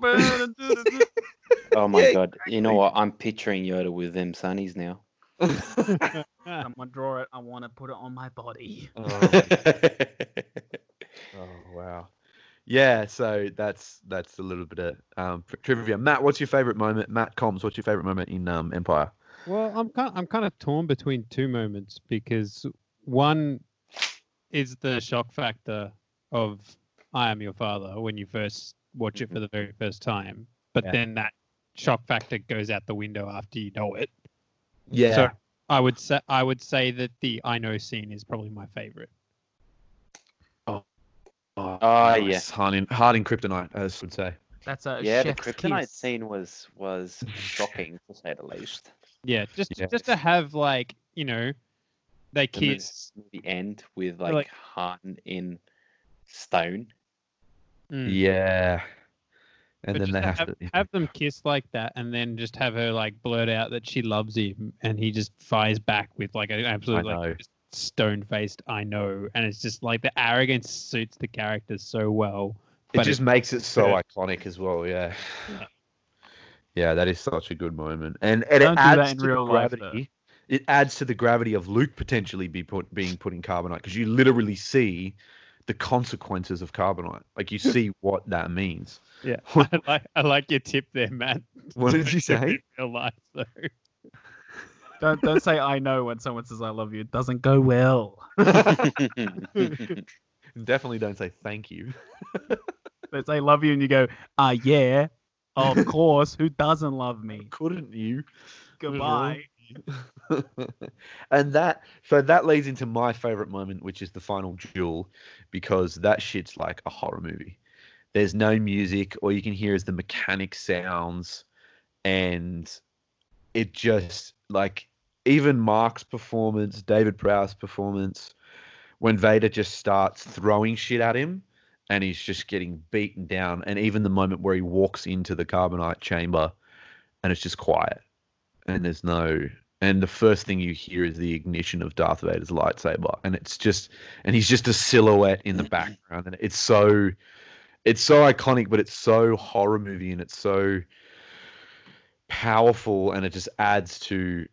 Oh my Yeah, god. You know what? I'm picturing Yoda with them sunnies now. I'm gonna draw it. I want to put it on my body. oh, oh, wow. Yeah, so that's that's a little bit of um, trivia. Matt, what's your favorite moment? Matt Combs, what's your favorite moment in um, Empire? Well, I'm kind I'm kind of torn between two moments because one is the shock factor of I am your father when you first watch it for the very first time, but Yeah. then that shock factor goes out the window after you know it. Yeah. So I would say I would say that the I know scene is probably my favorite. Oh, yeah. nice. Harding, Harding Kryptonite, as would say. That's a yeah, the kryptonite kiss. scene was was shocking to say the least. Yeah, just Yes. just to have like you know, they kiss. the end with like, like- Han in stone. Mm. Yeah. And But then they have, have, to. have them kiss like that, and then just have her like blurt out that she loves him, and he just fires back with like an absolute like just stone faced I know, and it's just like the arrogance suits the character so well. It but just makes it so Yeah. iconic as well. Yeah. Yeah. Yeah, that is such a good moment, and and Don't it adds to real the life, gravity. it adds to the gravity of Luke potentially be put being put in carbonite because you literally see the consequences of carbonite. Like you see what that means. yeah, I like I like your tip there, Matt. What did you say? In real life, though. Don't don't say I know when someone says I love you. It doesn't go well. Definitely don't say thank you. They say love you and you go, ah yeah, of course. Who doesn't love me? Couldn't you? Goodbye. and that so that leads into my favorite moment, which is the final duel, because that shit's like a horror movie. There's no music, all you can hear is the mechanic sounds, and it just like even Mark's performance, David Prowse performance, when Vader just starts throwing shit at him and he's just getting beaten down, and even the moment where he walks into the carbonite chamber and it's just quiet and there's no and the first thing you hear is the ignition of Darth Vader's lightsaber and it's just and he's just a silhouette in the background and it's so it's so iconic but it's so horror movie and it's so powerful and it just adds to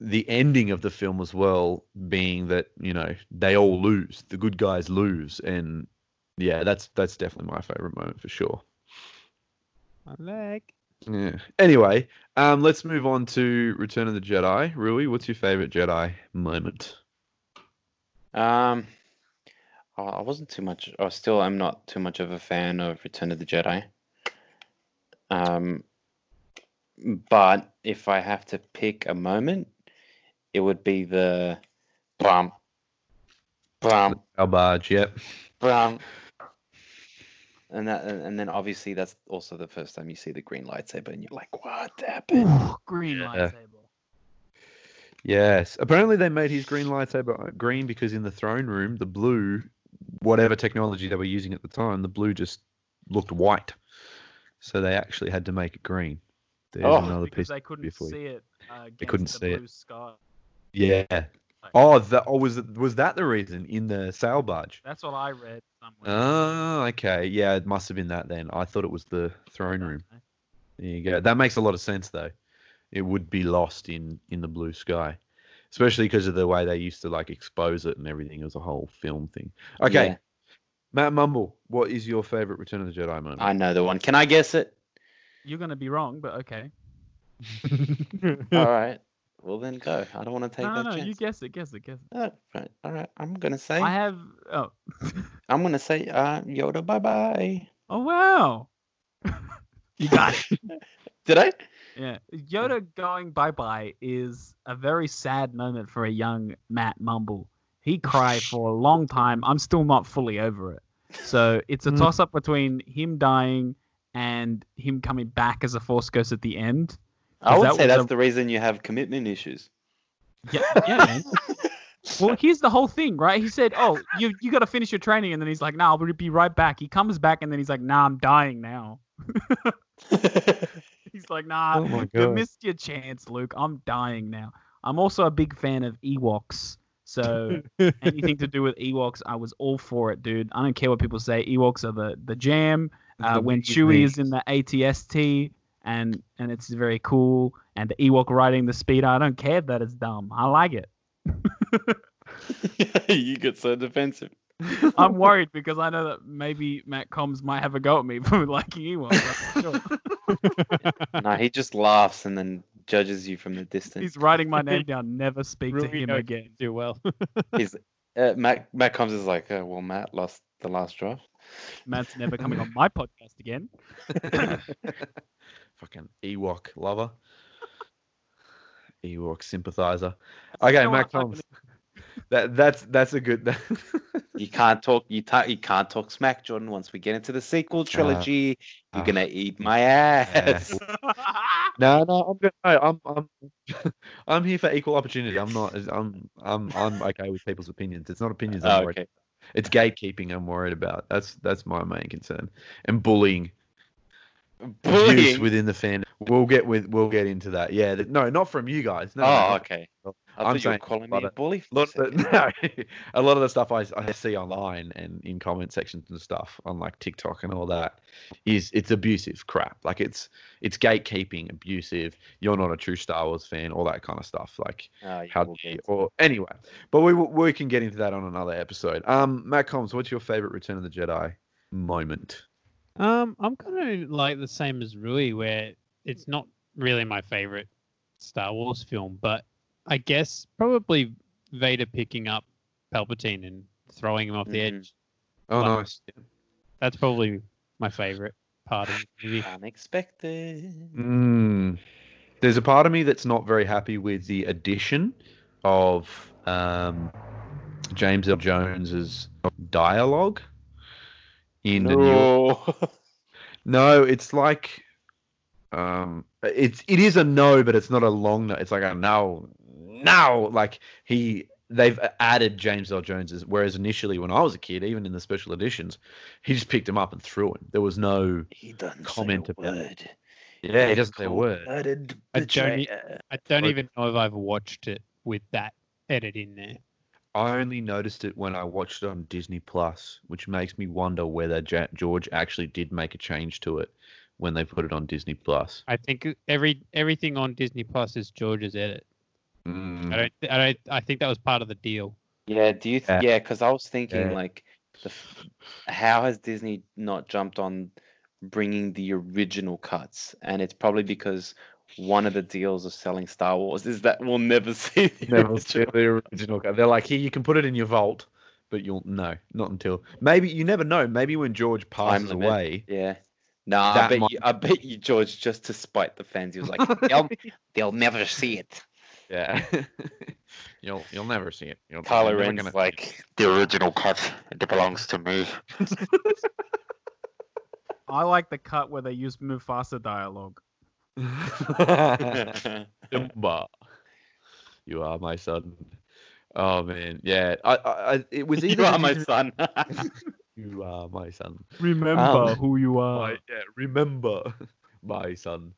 the ending of the film as well being that you know they all lose the good guys lose and yeah that's that's definitely my favorite moment for sure I like. yeah. Anyway, um, let's move on to Return of the Jedi. Rui, what's your favorite Jedi moment? Um, I I wasn't too much, i still I'm not too much of a fan of Return of the Jedi. Um, but if I have to pick a moment, it would be the bum, bum, Our barge, yep. bum. And that, and and then obviously that's also the first time you see the green lightsaber, and you're like, "What happened?" Ooh, green Yeah. lightsaber. Yes. Apparently they made his green lightsaber uh, green because in the throne room, the blue, whatever technology they were using at the time, the blue just looked white. So they actually had to make it green. There's Oh. another Because piece. they couldn't before you- see it. Uh, They couldn't against see the it. sky. Yeah. Oh, that oh, was it- was that the reason in the sail barge? That's what I read somewhere. Oh, okay. Yeah, it must have been that then. I thought it was the throne room. There you go. That makes a lot of sense, though. It would be lost in in the blue sky, especially because of the way they used to like expose it and everything. It was a whole film thing. Okay, Yeah, Matt Mumble, what is your favorite Return of the Jedi moment? I know the one. Can I guess it? You're gonna be wrong, but okay. All right. Well, then go. I don't want to take no, that no, chance. you guess it, guess it, guess it. All right. All right. I'm gonna say. I have. Oh, I'm gonna say. Uh, Yoda. Bye bye. oh wow. you got it. Did I? Yeah, Yoda going bye bye is a very sad moment for a young Matt Mumble. He cried for a long time. I'm still not fully over it. So it's a Mm. toss up between him dying and him coming back as a Force Ghost at the end. I 'Cause would that say was that's a- the reason you have commitment issues. Yeah, yeah, man. Well, here's the whole thing, right? He said, "Oh, you you got to finish your training," and then he's like, "Nah, I'll be right back." He comes back, and then he's like, "Nah, I'm dying now." He's like, "Nah, Oh you missed your chance, Luke. I'm dying now." I'm also a big fan of Ewoks, so anything to do with Ewoks, I was all for it, dude. I don't care what people say. Ewoks are the the jam. Uh, The when Chewie is in the ATST, and and it's very cool, and the Ewok riding the speeder, I don't care that it's dumb. I like it. you get so defensive. I'm worried because I know that maybe Matt Combs might have a go at me for liking Ewoks. I'm not sure. no, he just laughs and then judges you from the distance. He's writing my name down. Never speak to Really him again. do well. He's uh, Matt. Matt comes is like, uh, well, Matt lost the last draft. Matt's never coming on my podcast again. Fucking Ewok lover. Ewok sympathizer. Okay, Combs. That that's that's a good. You can't talk. You ta- You can't talk smack, Jordan. Once we get into the sequel trilogy, uh, you're gonna eat my ass. no, no, I'm good. No, I'm I'm I'm here for equal opportunity. I'm not. I'm I'm I'm okay with people's opinions. It's not opinions. I'm Oh, worried. okay. It's gatekeeping. I'm worried about. That's that's my main concern. And bullying. Abuse Bullying. within the fan. We'll get with we'll get into that. Yeah, th- no, not from you guys. No, oh, no, okay. I I'm thought you were saying calling me a bully. A lot, a of the, no, a lot of the stuff I, I see online and in comment sections and stuff on like TikTok and all that is it's abusive crap. Like it's it's gatekeeping, abusive. You're not a true Star Wars fan, all that kind of stuff. Like. Oh, how you, or anyway. But we we can get into that on another episode. Um, Matt Combs, what's your favorite Return of the Jedi moment? Um, I'm kind of like the same as Rui, where it's not really my favorite Star Wars film, but I guess probably Vader picking up Palpatine and throwing him off the Mhm. edge. Oh, Like- nice. That's probably my favorite part of the movie. Unexpected. Mm. There's a part of me that's not very happy with the addition of um, James Earl Jones's dialogue in the new. No. No, it's like um, it's it is a no, but it's not a long no. It's like a no, no. Like he they've added James Earl Jones's, whereas initially when I was a kid, even in the special editions, he just picked him up and threw him. There was no he doesn't Comment say a about it. word. yeah, he doesn't say a word. Cold-blooded I don't I don't even know if I've watched it with that edit in there. I only noticed it when I watched it on Disney Plus, which makes me wonder whether ja- George actually did make a change to it when they put it on Disney Plus. I think every everything on Disney Plus is George's edit. Mm. I don't. I don't. I think that was part of the deal. Yeah, do you? Th- Yeah. yeah, because I was thinking Yeah. like, the, f- how has Disney not jumped on bringing the original cuts? And it's probably because one of the deals of selling Star Wars is that we'll never see the Never see original. the original cut. They're like, here, you can put it in your vault, but you'll no, not until maybe you never know. Maybe when George passes away, Yeah. No, I bet might- you. I bet you, George, just to spite the fans, he was like, "They'll, they'll never see it." yeah, you'll you'll never see it. You'll, Kylo Ren's gonna- like, "The original cut, it belongs to me." I like the cut where they use Mufasa dialogue. Simba, you are my son. Oh man, yeah. I, I, I it was either you are my son. You are my son. Remember Um, who you are. My, yeah, remember, my son.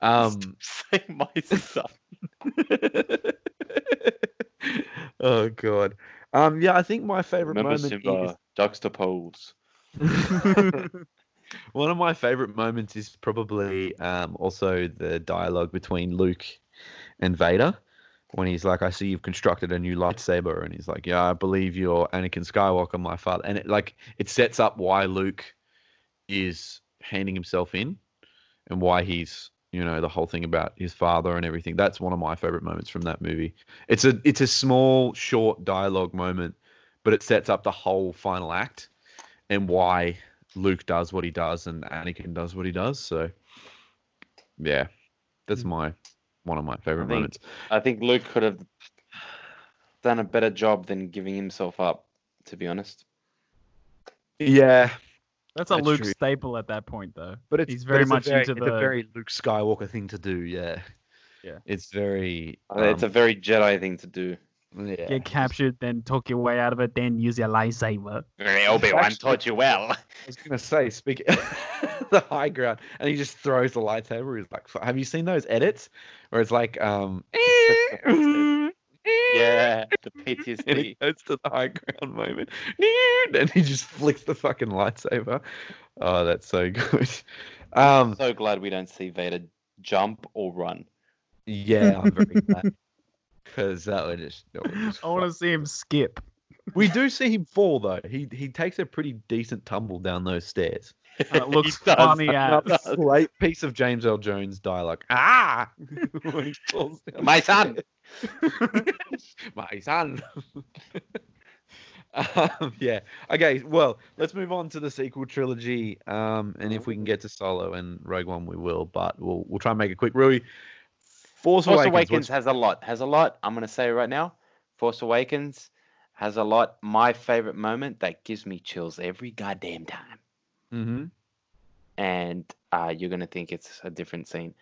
Um. Say my son. oh god. Um. Yeah, I think my favorite Remember moment Simba, juxtapose. is one of my favorite moments is probably um also the dialogue between Luke and Vader when he's like, "I see you've constructed a new lightsaber," and he's like, "Yeah, I believe you're Anakin Skywalker, my father," and it like it sets up why Luke is handing himself in and why he's you know the whole thing about his father and everything. That's one of my favorite moments from that movie. It's a it's a small short dialogue moment but it sets up the whole final act and why luke does what he does and anakin does what he does so yeah that's my one of my favorite think- moments I think Luke could have done a better job than giving himself up. To be honest. yeah That's a That's Luke true. staple at that point, though. but it's He's but very it's a much very- into it's the- a very luke skywalker thing to do yeah Yeah. it's very it's a um, very Jedi thing to do. Yeah. Get captured, then talk your way out of it, then use your lightsaber. Obi Wan taught you well. I was gonna say, speak the high ground, and he just throws the lightsaber. He's like, "Have you seen those edits where it's like, um, Yeah, the and he goes to the high ground moment, and he just flicks the fucking lightsaber. Oh, that's so good. Um, so glad we don't see Vader jump or run. yeah, I'm very glad because that would just, that would just I want to see him skip. We do see him fall though. He he takes a pretty decent tumble down those stairs. Uh, it looks He does. funny Another as. slight piece of James Earl Jones dialogue. Ah! When he falls down My son. My son. um, yeah. Okay. Well, let's move on to the sequel trilogy. Um, and if we can get to Solo and Rogue One, we will. But we'll we'll try and make it quick. Rui, Force, Force Awakens. Awakens has a lot. Has a lot. I'm gonna say right now, Force Awakens has a lot. My favorite moment that gives me chills every goddamn time. Mm-hmm. and uh, you're gonna think it's a different scene,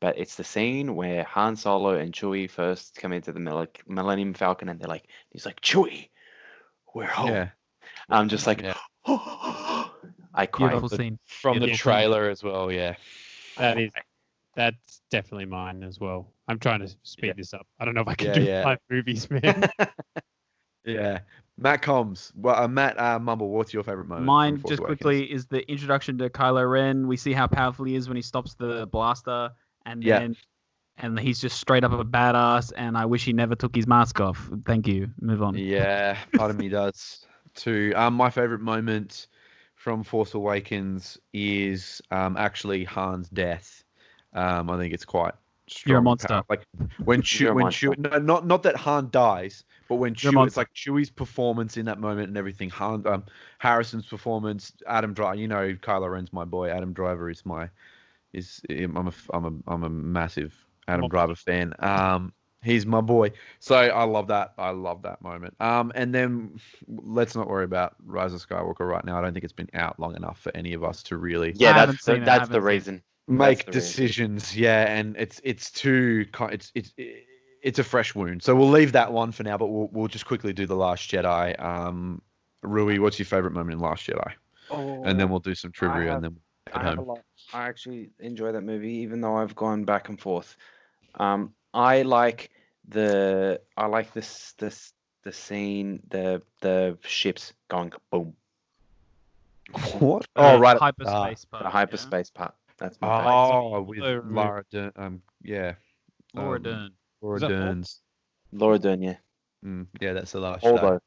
but it's the scene where Han Solo and Chewie first come into the Mil- Millennium Falcon, and they're like, he's like Chewie, we're home. Yeah. I'm just like, Yeah. I cried. Beautiful but- scene. From the Yeah. trailer as well. Yeah. That is that's definitely mine as well. I'm trying to speed Yeah. this up. I don't know if I can Yeah, do yeah. five movies, man. Yeah. Matt Combs. Well, uh, Matt uh, Mumble. What's your favorite moment? Mine, Force just Awakens? quickly, is the introduction to Kylo Ren. We see how powerful he is when he stops the blaster, and Yeah. then and he's just straight up a badass. And I wish he never took his mask off. Thank you. Move on. Yeah, part of me does too. Um, my favorite moment from Force Awakens is um actually Han's death. Um, I think it's quite. Strong You're a monster. power- Like when Chew, when monster. Chew, no, not not that Han dies, but when You're Chew, it's like Chewie's performance in that moment and everything. Han, um, Harrison's performance, Adam Driver. You know, Kylo Ren's my boy. Adam Driver is my, is I'm a I'm a I'm a massive Adam Monster. Driver fan. Um, he's my boy. So I love that. I love that moment. Um, and then let's not worry about Rise of Skywalker right now. I don't think it's been out long enough for any of us to really Yeah, I that's the, seen it, I that's the seen it. reason. Make That's the reason. decisions. Yeah, and it's it's too ki- it's it's it's a fresh wound. So we'll leave that one for now, but we'll we'll just quickly do the Last Jedi. Um, Rui, what's your favorite moment in Last Jedi? Oh, And then we'll do some trivia have- and then we'll I head have home. I actually enjoy that movie, even though I've gone back and forth. Um, I like the I like this this the scene the the ships going boom What? Uh, Oh, right. at hyperspace start. part. the hyperspace part. That's my favorite. Oh, with So- Laura Dern. Um, yeah, Yeah. Laura um, Dern. Laura Is that? Dern's. Laura Dern, yeah. Mm, yeah, that's the Last Jedi. Although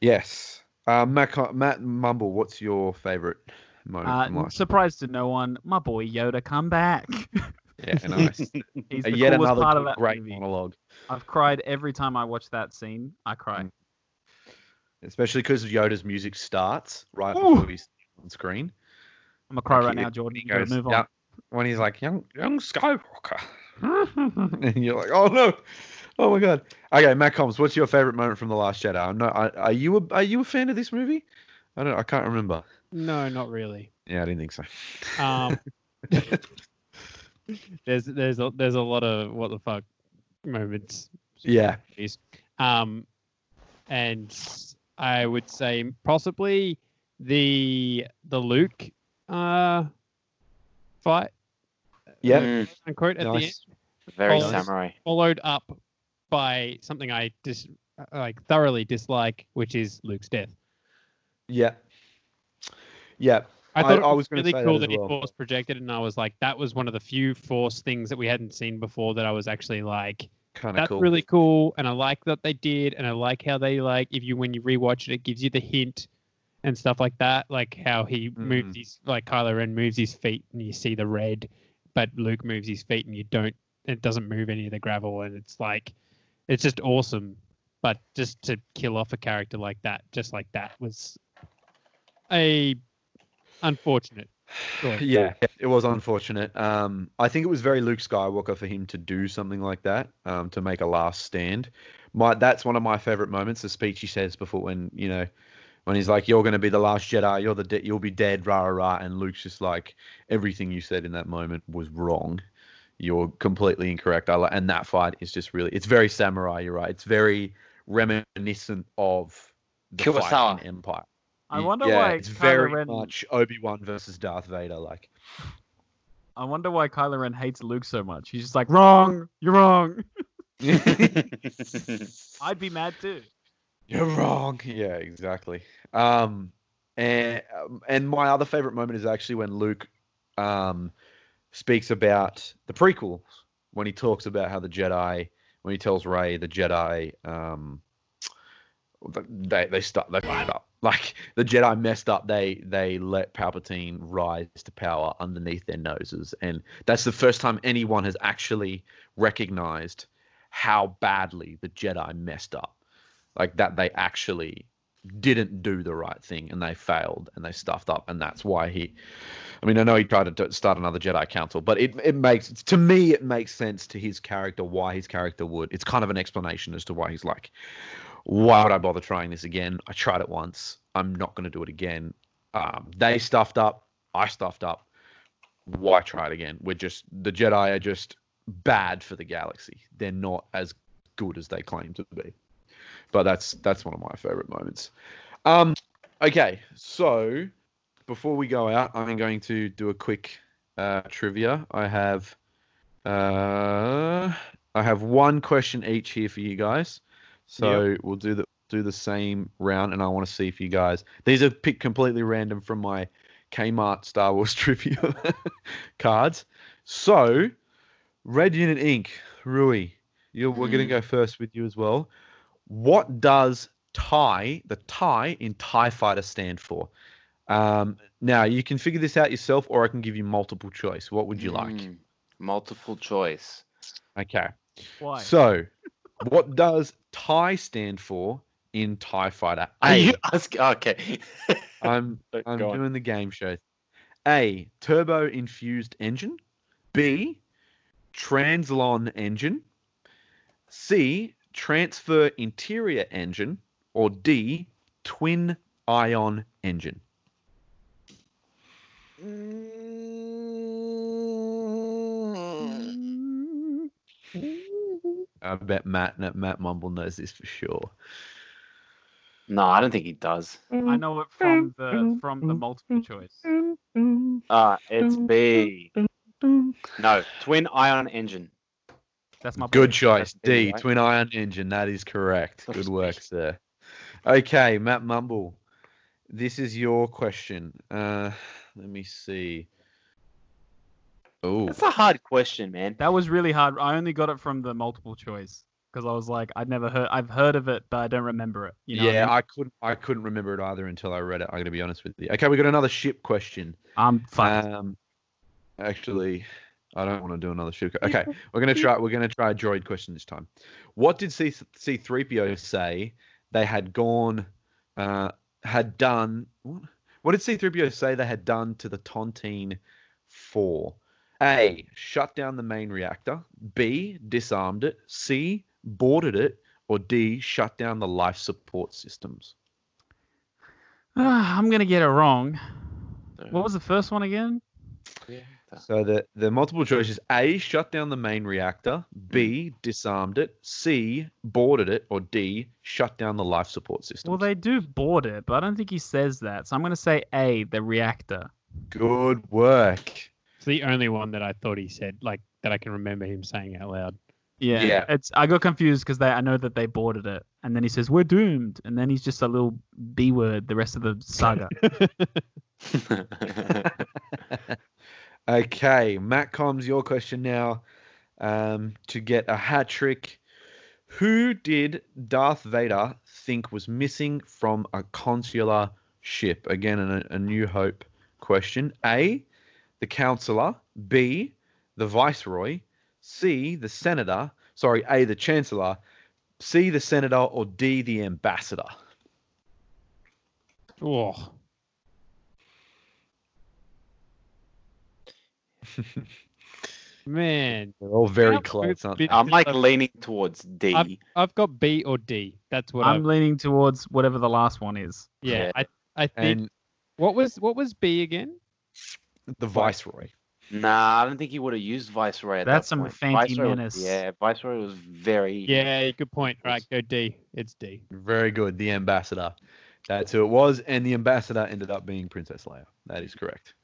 Yes. Uh, Matt, Matt Mumble, what's your favorite moment Uh, surprise to no one, my boy Yoda come back. Yeah, nice. He's the Yet coolest another part of that great movie. monologue. I've cried every time I watch that scene. I cry. Mm. especially because Yoda's music starts right Ooh. before he's on screen. I'm gonna cry Like, right he- now, Jordan. He You gotta goes, move on. "Young-" when he's like young young Skywalker, and you're like, oh no, oh my god. Okay, Matt Combs, what's your favorite moment from the Last Jedi? I'm not. Are, are you a Are you a fan of this movie? I don't. I can't remember. no, not really. Yeah, I didn't think so. Um, there's there's a, there's a lot of what the fuck moments. Yeah. movies. Um, and I would say possibly the the Luke uh fight Yeah. mm, unquote at the end, very Nice. samurai. followed up by something I dis like thoroughly dislike, which is Luke's death. Yeah. Yeah. I I- thought it I was, was gonna really say that cool as that, he well. force projected, and I was like, that was one of the few force things that we hadn't seen before that I was actually like, Kind of that's cool. really cool, and I like that they did, and I like how they like if you when you rewatch it, it gives you the hint and stuff like that, like how he Mhm. moves his like Kylo Ren moves his feet and you see the red, but Luke moves his feet and you don't, it doesn't move any of the gravel, and it's like, it's just awesome. But just to kill off a character like that, just like that, was a unfortunate. choice. Yeah, it was unfortunate. Um, I think it was very Luke Skywalker for him to do something like that, um, to make a last stand. My that's one of my favorite moments. The speech he says before when you know when he's like, "You're going to be the last Jedi. You're the de- you'll be dead." Rah rah rah. And Luke's just like, "Everything you said in that moment was wrong. You're completely incorrect." I like, and that fight is just really it's very samurai. You're right. It's very reminiscent of the fight in Empire. I wonder yeah, why it's Kylo very Ren. much Obi Wan versus Darth Vader. Like, I wonder why Kylo Ren hates Luke so much. He's just like, wrong. You're wrong. I'd be mad too. You're wrong. Yeah, exactly. Um, and um, and my other favorite moment is actually when Luke, um, speaks about the prequels when he talks about how the Jedi, when he tells Rey the Jedi, um, they they start they fucked up. Like the Jedi messed up. They they let Palpatine rise to power underneath their noses, and that's the first time anyone has actually recognized how badly the Jedi messed up. Like that they actually didn't do the right thing and they failed and they stuffed up and that's why he I mean I know he tried to start another Jedi council but it it makes to me it makes sense to his character why his character would. It's kind of an explanation as to why he's like why would I bother trying this again? I tried it once. I'm not going to do it again. Um, they stuffed up. I stuffed up. Why try it again? We're just the Jedi are just bad for the galaxy. They're not as good as they claim to be but that's that's one of my favorite moments. Um, okay, so before we go out, I'm going to do a quick uh, trivia. I have uh, I have one question each here for you guys. So we'll do the do the same round, and I want to see if you guys. These are picked completely random from my Kmart Star Wars trivia cards. So, Red Unit Inc. Rui, you we're gonna Mm. go first with you as well. What does TIE, the TIE in TIE Fighter stand for? Um, now you can figure this out yourself, or I can give you multiple choice. What would you like? Mm, multiple choice. Okay. Why? So, what does TIE stand for in TIE Fighter? Are A. you asking? Okay. I'm I'm on. doing the game show. A. Turbo infused engine. B. Translon engine. C. Transfer interior engine. Or D. Twin ion engine. I bet Matt Matt Mumble knows this for sure. No, I don't think he does. I know it from the from the multiple choice. Ah, it's B. No, twin ion engine. That's my Good point. choice. That's B, D. right? Twin ion engine. That is correct. Good sweet. work, sir. Okay, Matt Mumble. This is your question. Uh, let me see. Oh, That's a hard question, man. That was really hard. I only got it from the multiple choice because I was like, I'd never heard. I've heard of it, but I don't remember it. You know what I yeah. mean? I couldn't. I couldn't remember it either until I read it. I'm gonna be honest with you. Okay, we got another ship question. I'm fucked. Um, actually, I don't want to do another ship. Okay, we're gonna try. We're gonna try a droid question this time. What did C C three PO say they had gone, uh, had done? What? What did C three PO say they had done to the Tantive four? A. Shut down the main reactor. B. Disarmed it. C. Boarded it. Or D. Shut down the life support systems. Ah, I'm gonna get it wrong. What was the first one again? So the the multiple choice is A, shut down the main reactor, B, disarmed it, C, boarded it, or D, shut down the life support system. Well, they do board it, but I don't think he says that. So I'm gonna say A, the reactor. Good work. It's the only one that I thought he said, like that I can remember him saying out loud. Yeah, Yeah. It's I got confused because they I know that they boarded it, and then he says we're doomed, and then he's just a little B word the rest of the saga. okay, Matt Combs, your question now. Um, to get a hat trick, who did Darth Vader think was missing from a consular ship? Again, a, a New Hope question. A, the counselor. B, the viceroy. C, the senator. Sorry, A, the chancellor. C, the senator, or D, the ambassador. Oh, man. They're all very Yeah, close, aren't they? I'm like leaning towards D. I've, I've got B or D. That's what I'm I'm. leaning towards whatever the last one is. Yeah, Yeah. I, I think. And what was what was B again? the viceroy. Nah, I don't think he would have used Viceroy at That's that some point. fancy Viceroy menace. yeah, Viceroy was very. Yeah, good point. Right, go D. It's D. Very good. The ambassador. That's who it was, and the ambassador ended up being Princess Leia. That is correct.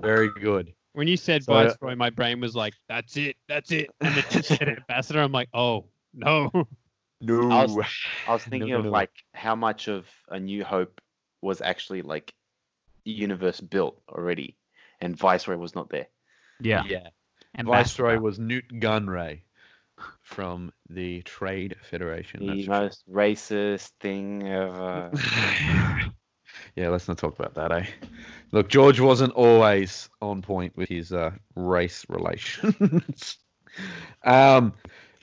Very good. When you said So, Viceroy, my brain was like, "That's it, that's it," and then you said Ambassador. I'm like, "Oh no." No. I was, I was thinking no, of no. like how much of A New Hope was actually like universe built already, and Viceroy was not there. Yeah. yeah. And Viceroy was Nute Gunray from the Trade Federation. The That's most racist thing ever. true. yeah, let's not talk about that, eh? Look, George wasn't always on point with his uh, race relations. um,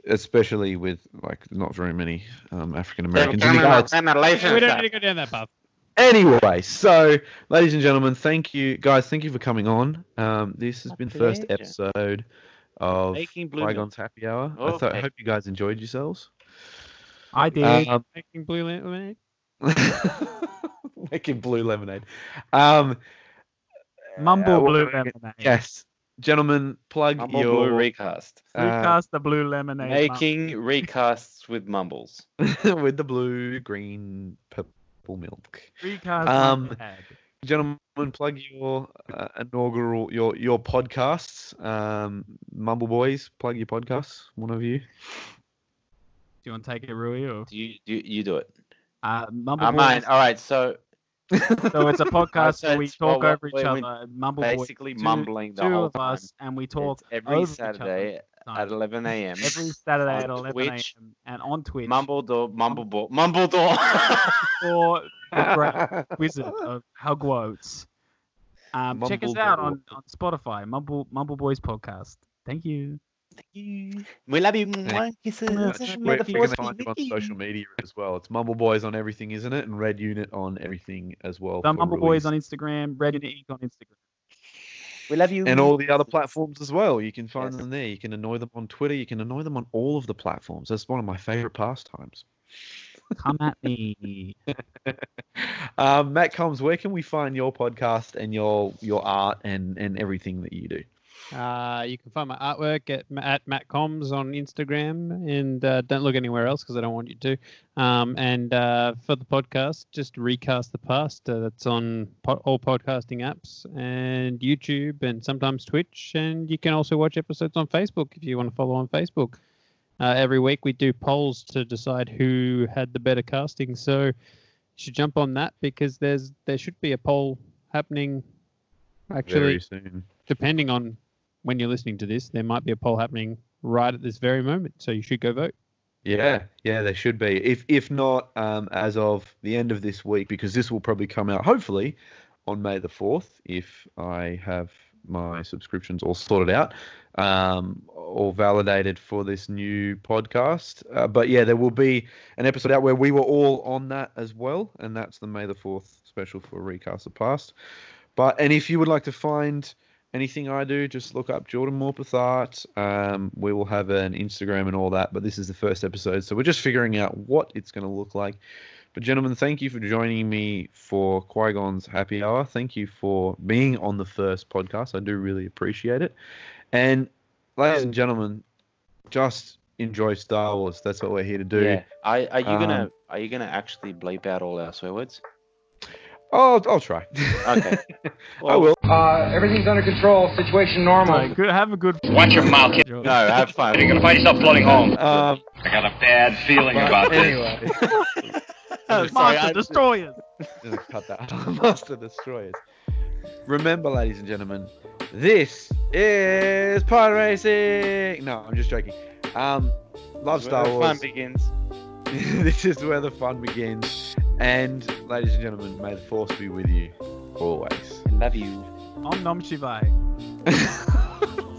especially with like not very many um, African Americans. in the Galaxy. we don't need to go down that path. Anyway, so ladies and gentlemen, thank you guys. Thank you for coming on. Um, this has My been the first episode of Making Blue Qui-Gon's Happy Hour. I, thought, I hope you guys enjoyed yourselves. I did. Um, Making blue lemonade. making blue lemonade. Um, Mumble uh, blue lemonade. Yes, gentlemen, plug Mumble your Blue recast. uh, Recast the blue lemonade. Mum- Making recasts with mumbles. with the blue, green, purple milk. Recast um, gentlemen, plug your uh, inaugural your your podcasts. Um, Mumble Boys, plug your podcasts. One of you. Do you want to take it, Rui? Or Do you, do you, you do it? Uh, Mumble I Boys? All right. So So it's a podcast where we talk well, over each other. Mumble Boys, basically two- mumbling the two whole of us, and we talk it's every Saturday at 11 a.m. every Saturday at 11 Twitch. a.m. and on Twitch Mumble door, mumble door, mumble door. for the great Wizard of Hogwarts. Um, check us out on, on Spotify, Mumble Mumble Boys podcast. Thank you. We love you. Mwah, Kisses. Mwah. May We're the going force to find you on social media as well. It's Mumble Boys on everything, isn't it? And Red Unit on everything as well. The Mumble Rui's. Boys on Instagram, Red Unit Inc. on Instagram. We love you. and all the other platforms as well. You can find them there. You can annoy them on Twitter. You can annoy them on all of the platforms. That's one of my favorite pastimes. Come at me. um, Matt Combs, where can we find your podcast and your your art and and everything that you do? Uh, you can find my artwork at, at Matt Combs on Instagram, and uh, don't look anywhere else because I don't want you to. Um, and uh, for the podcast, just recast the past. Uh, that's on po- all podcasting apps and YouTube, and sometimes Twitch. And you can also watch episodes on Facebook if you want to follow on Facebook. Uh, every week we do polls to decide who had the better casting. So you should jump on that because there's there should be a poll happening. Actually, Very soon. depending on when you're listening to this, there might be a poll happening right at this very moment. So you should go vote. Yeah, yeah, there should be. If if not, um, as of the end of this week, because this will probably come out hopefully on May the fourth, if I have my subscriptions all sorted out, um, all validated for this new podcast. Uh, but yeah, there will be an episode out where we were all on that as well, and that's the May the fourth special for Recast the Past. But and if you would like to find anything I do, just look up Jordan Morpeth Art. Um, we will have an Instagram and all that, but this is the first episode, so we're just figuring out what it's going to look like. But gentlemen, thank you for joining me for Qui Gon's Happy Hour. Thank you for being on the first podcast. I do really appreciate it. And ladies and gentlemen, just enjoy Star Wars. That's what we're here to do. Yeah. Are, are you gonna Um, Are you gonna actually bleep out all our swear words? Oh, I'll try. Okay. I will. Uh, everything's under control. Situation normal. Right, good, have a good. Watch your mouth, kid. No, have fun. You're gonna find yourself floating home. Um, I got a bad feeling but about this. anyway. Oh, sorry, Master Destroyers. Gonna cut that out. Master Destroyers. Remember, ladies and gentlemen, this is pod racing. No, I'm just joking. Um, love Where Star the Wars. Fun begins. this is where the fun begins. And, ladies and gentlemen, may the force be with you always. Love you. Om Nom Shivai.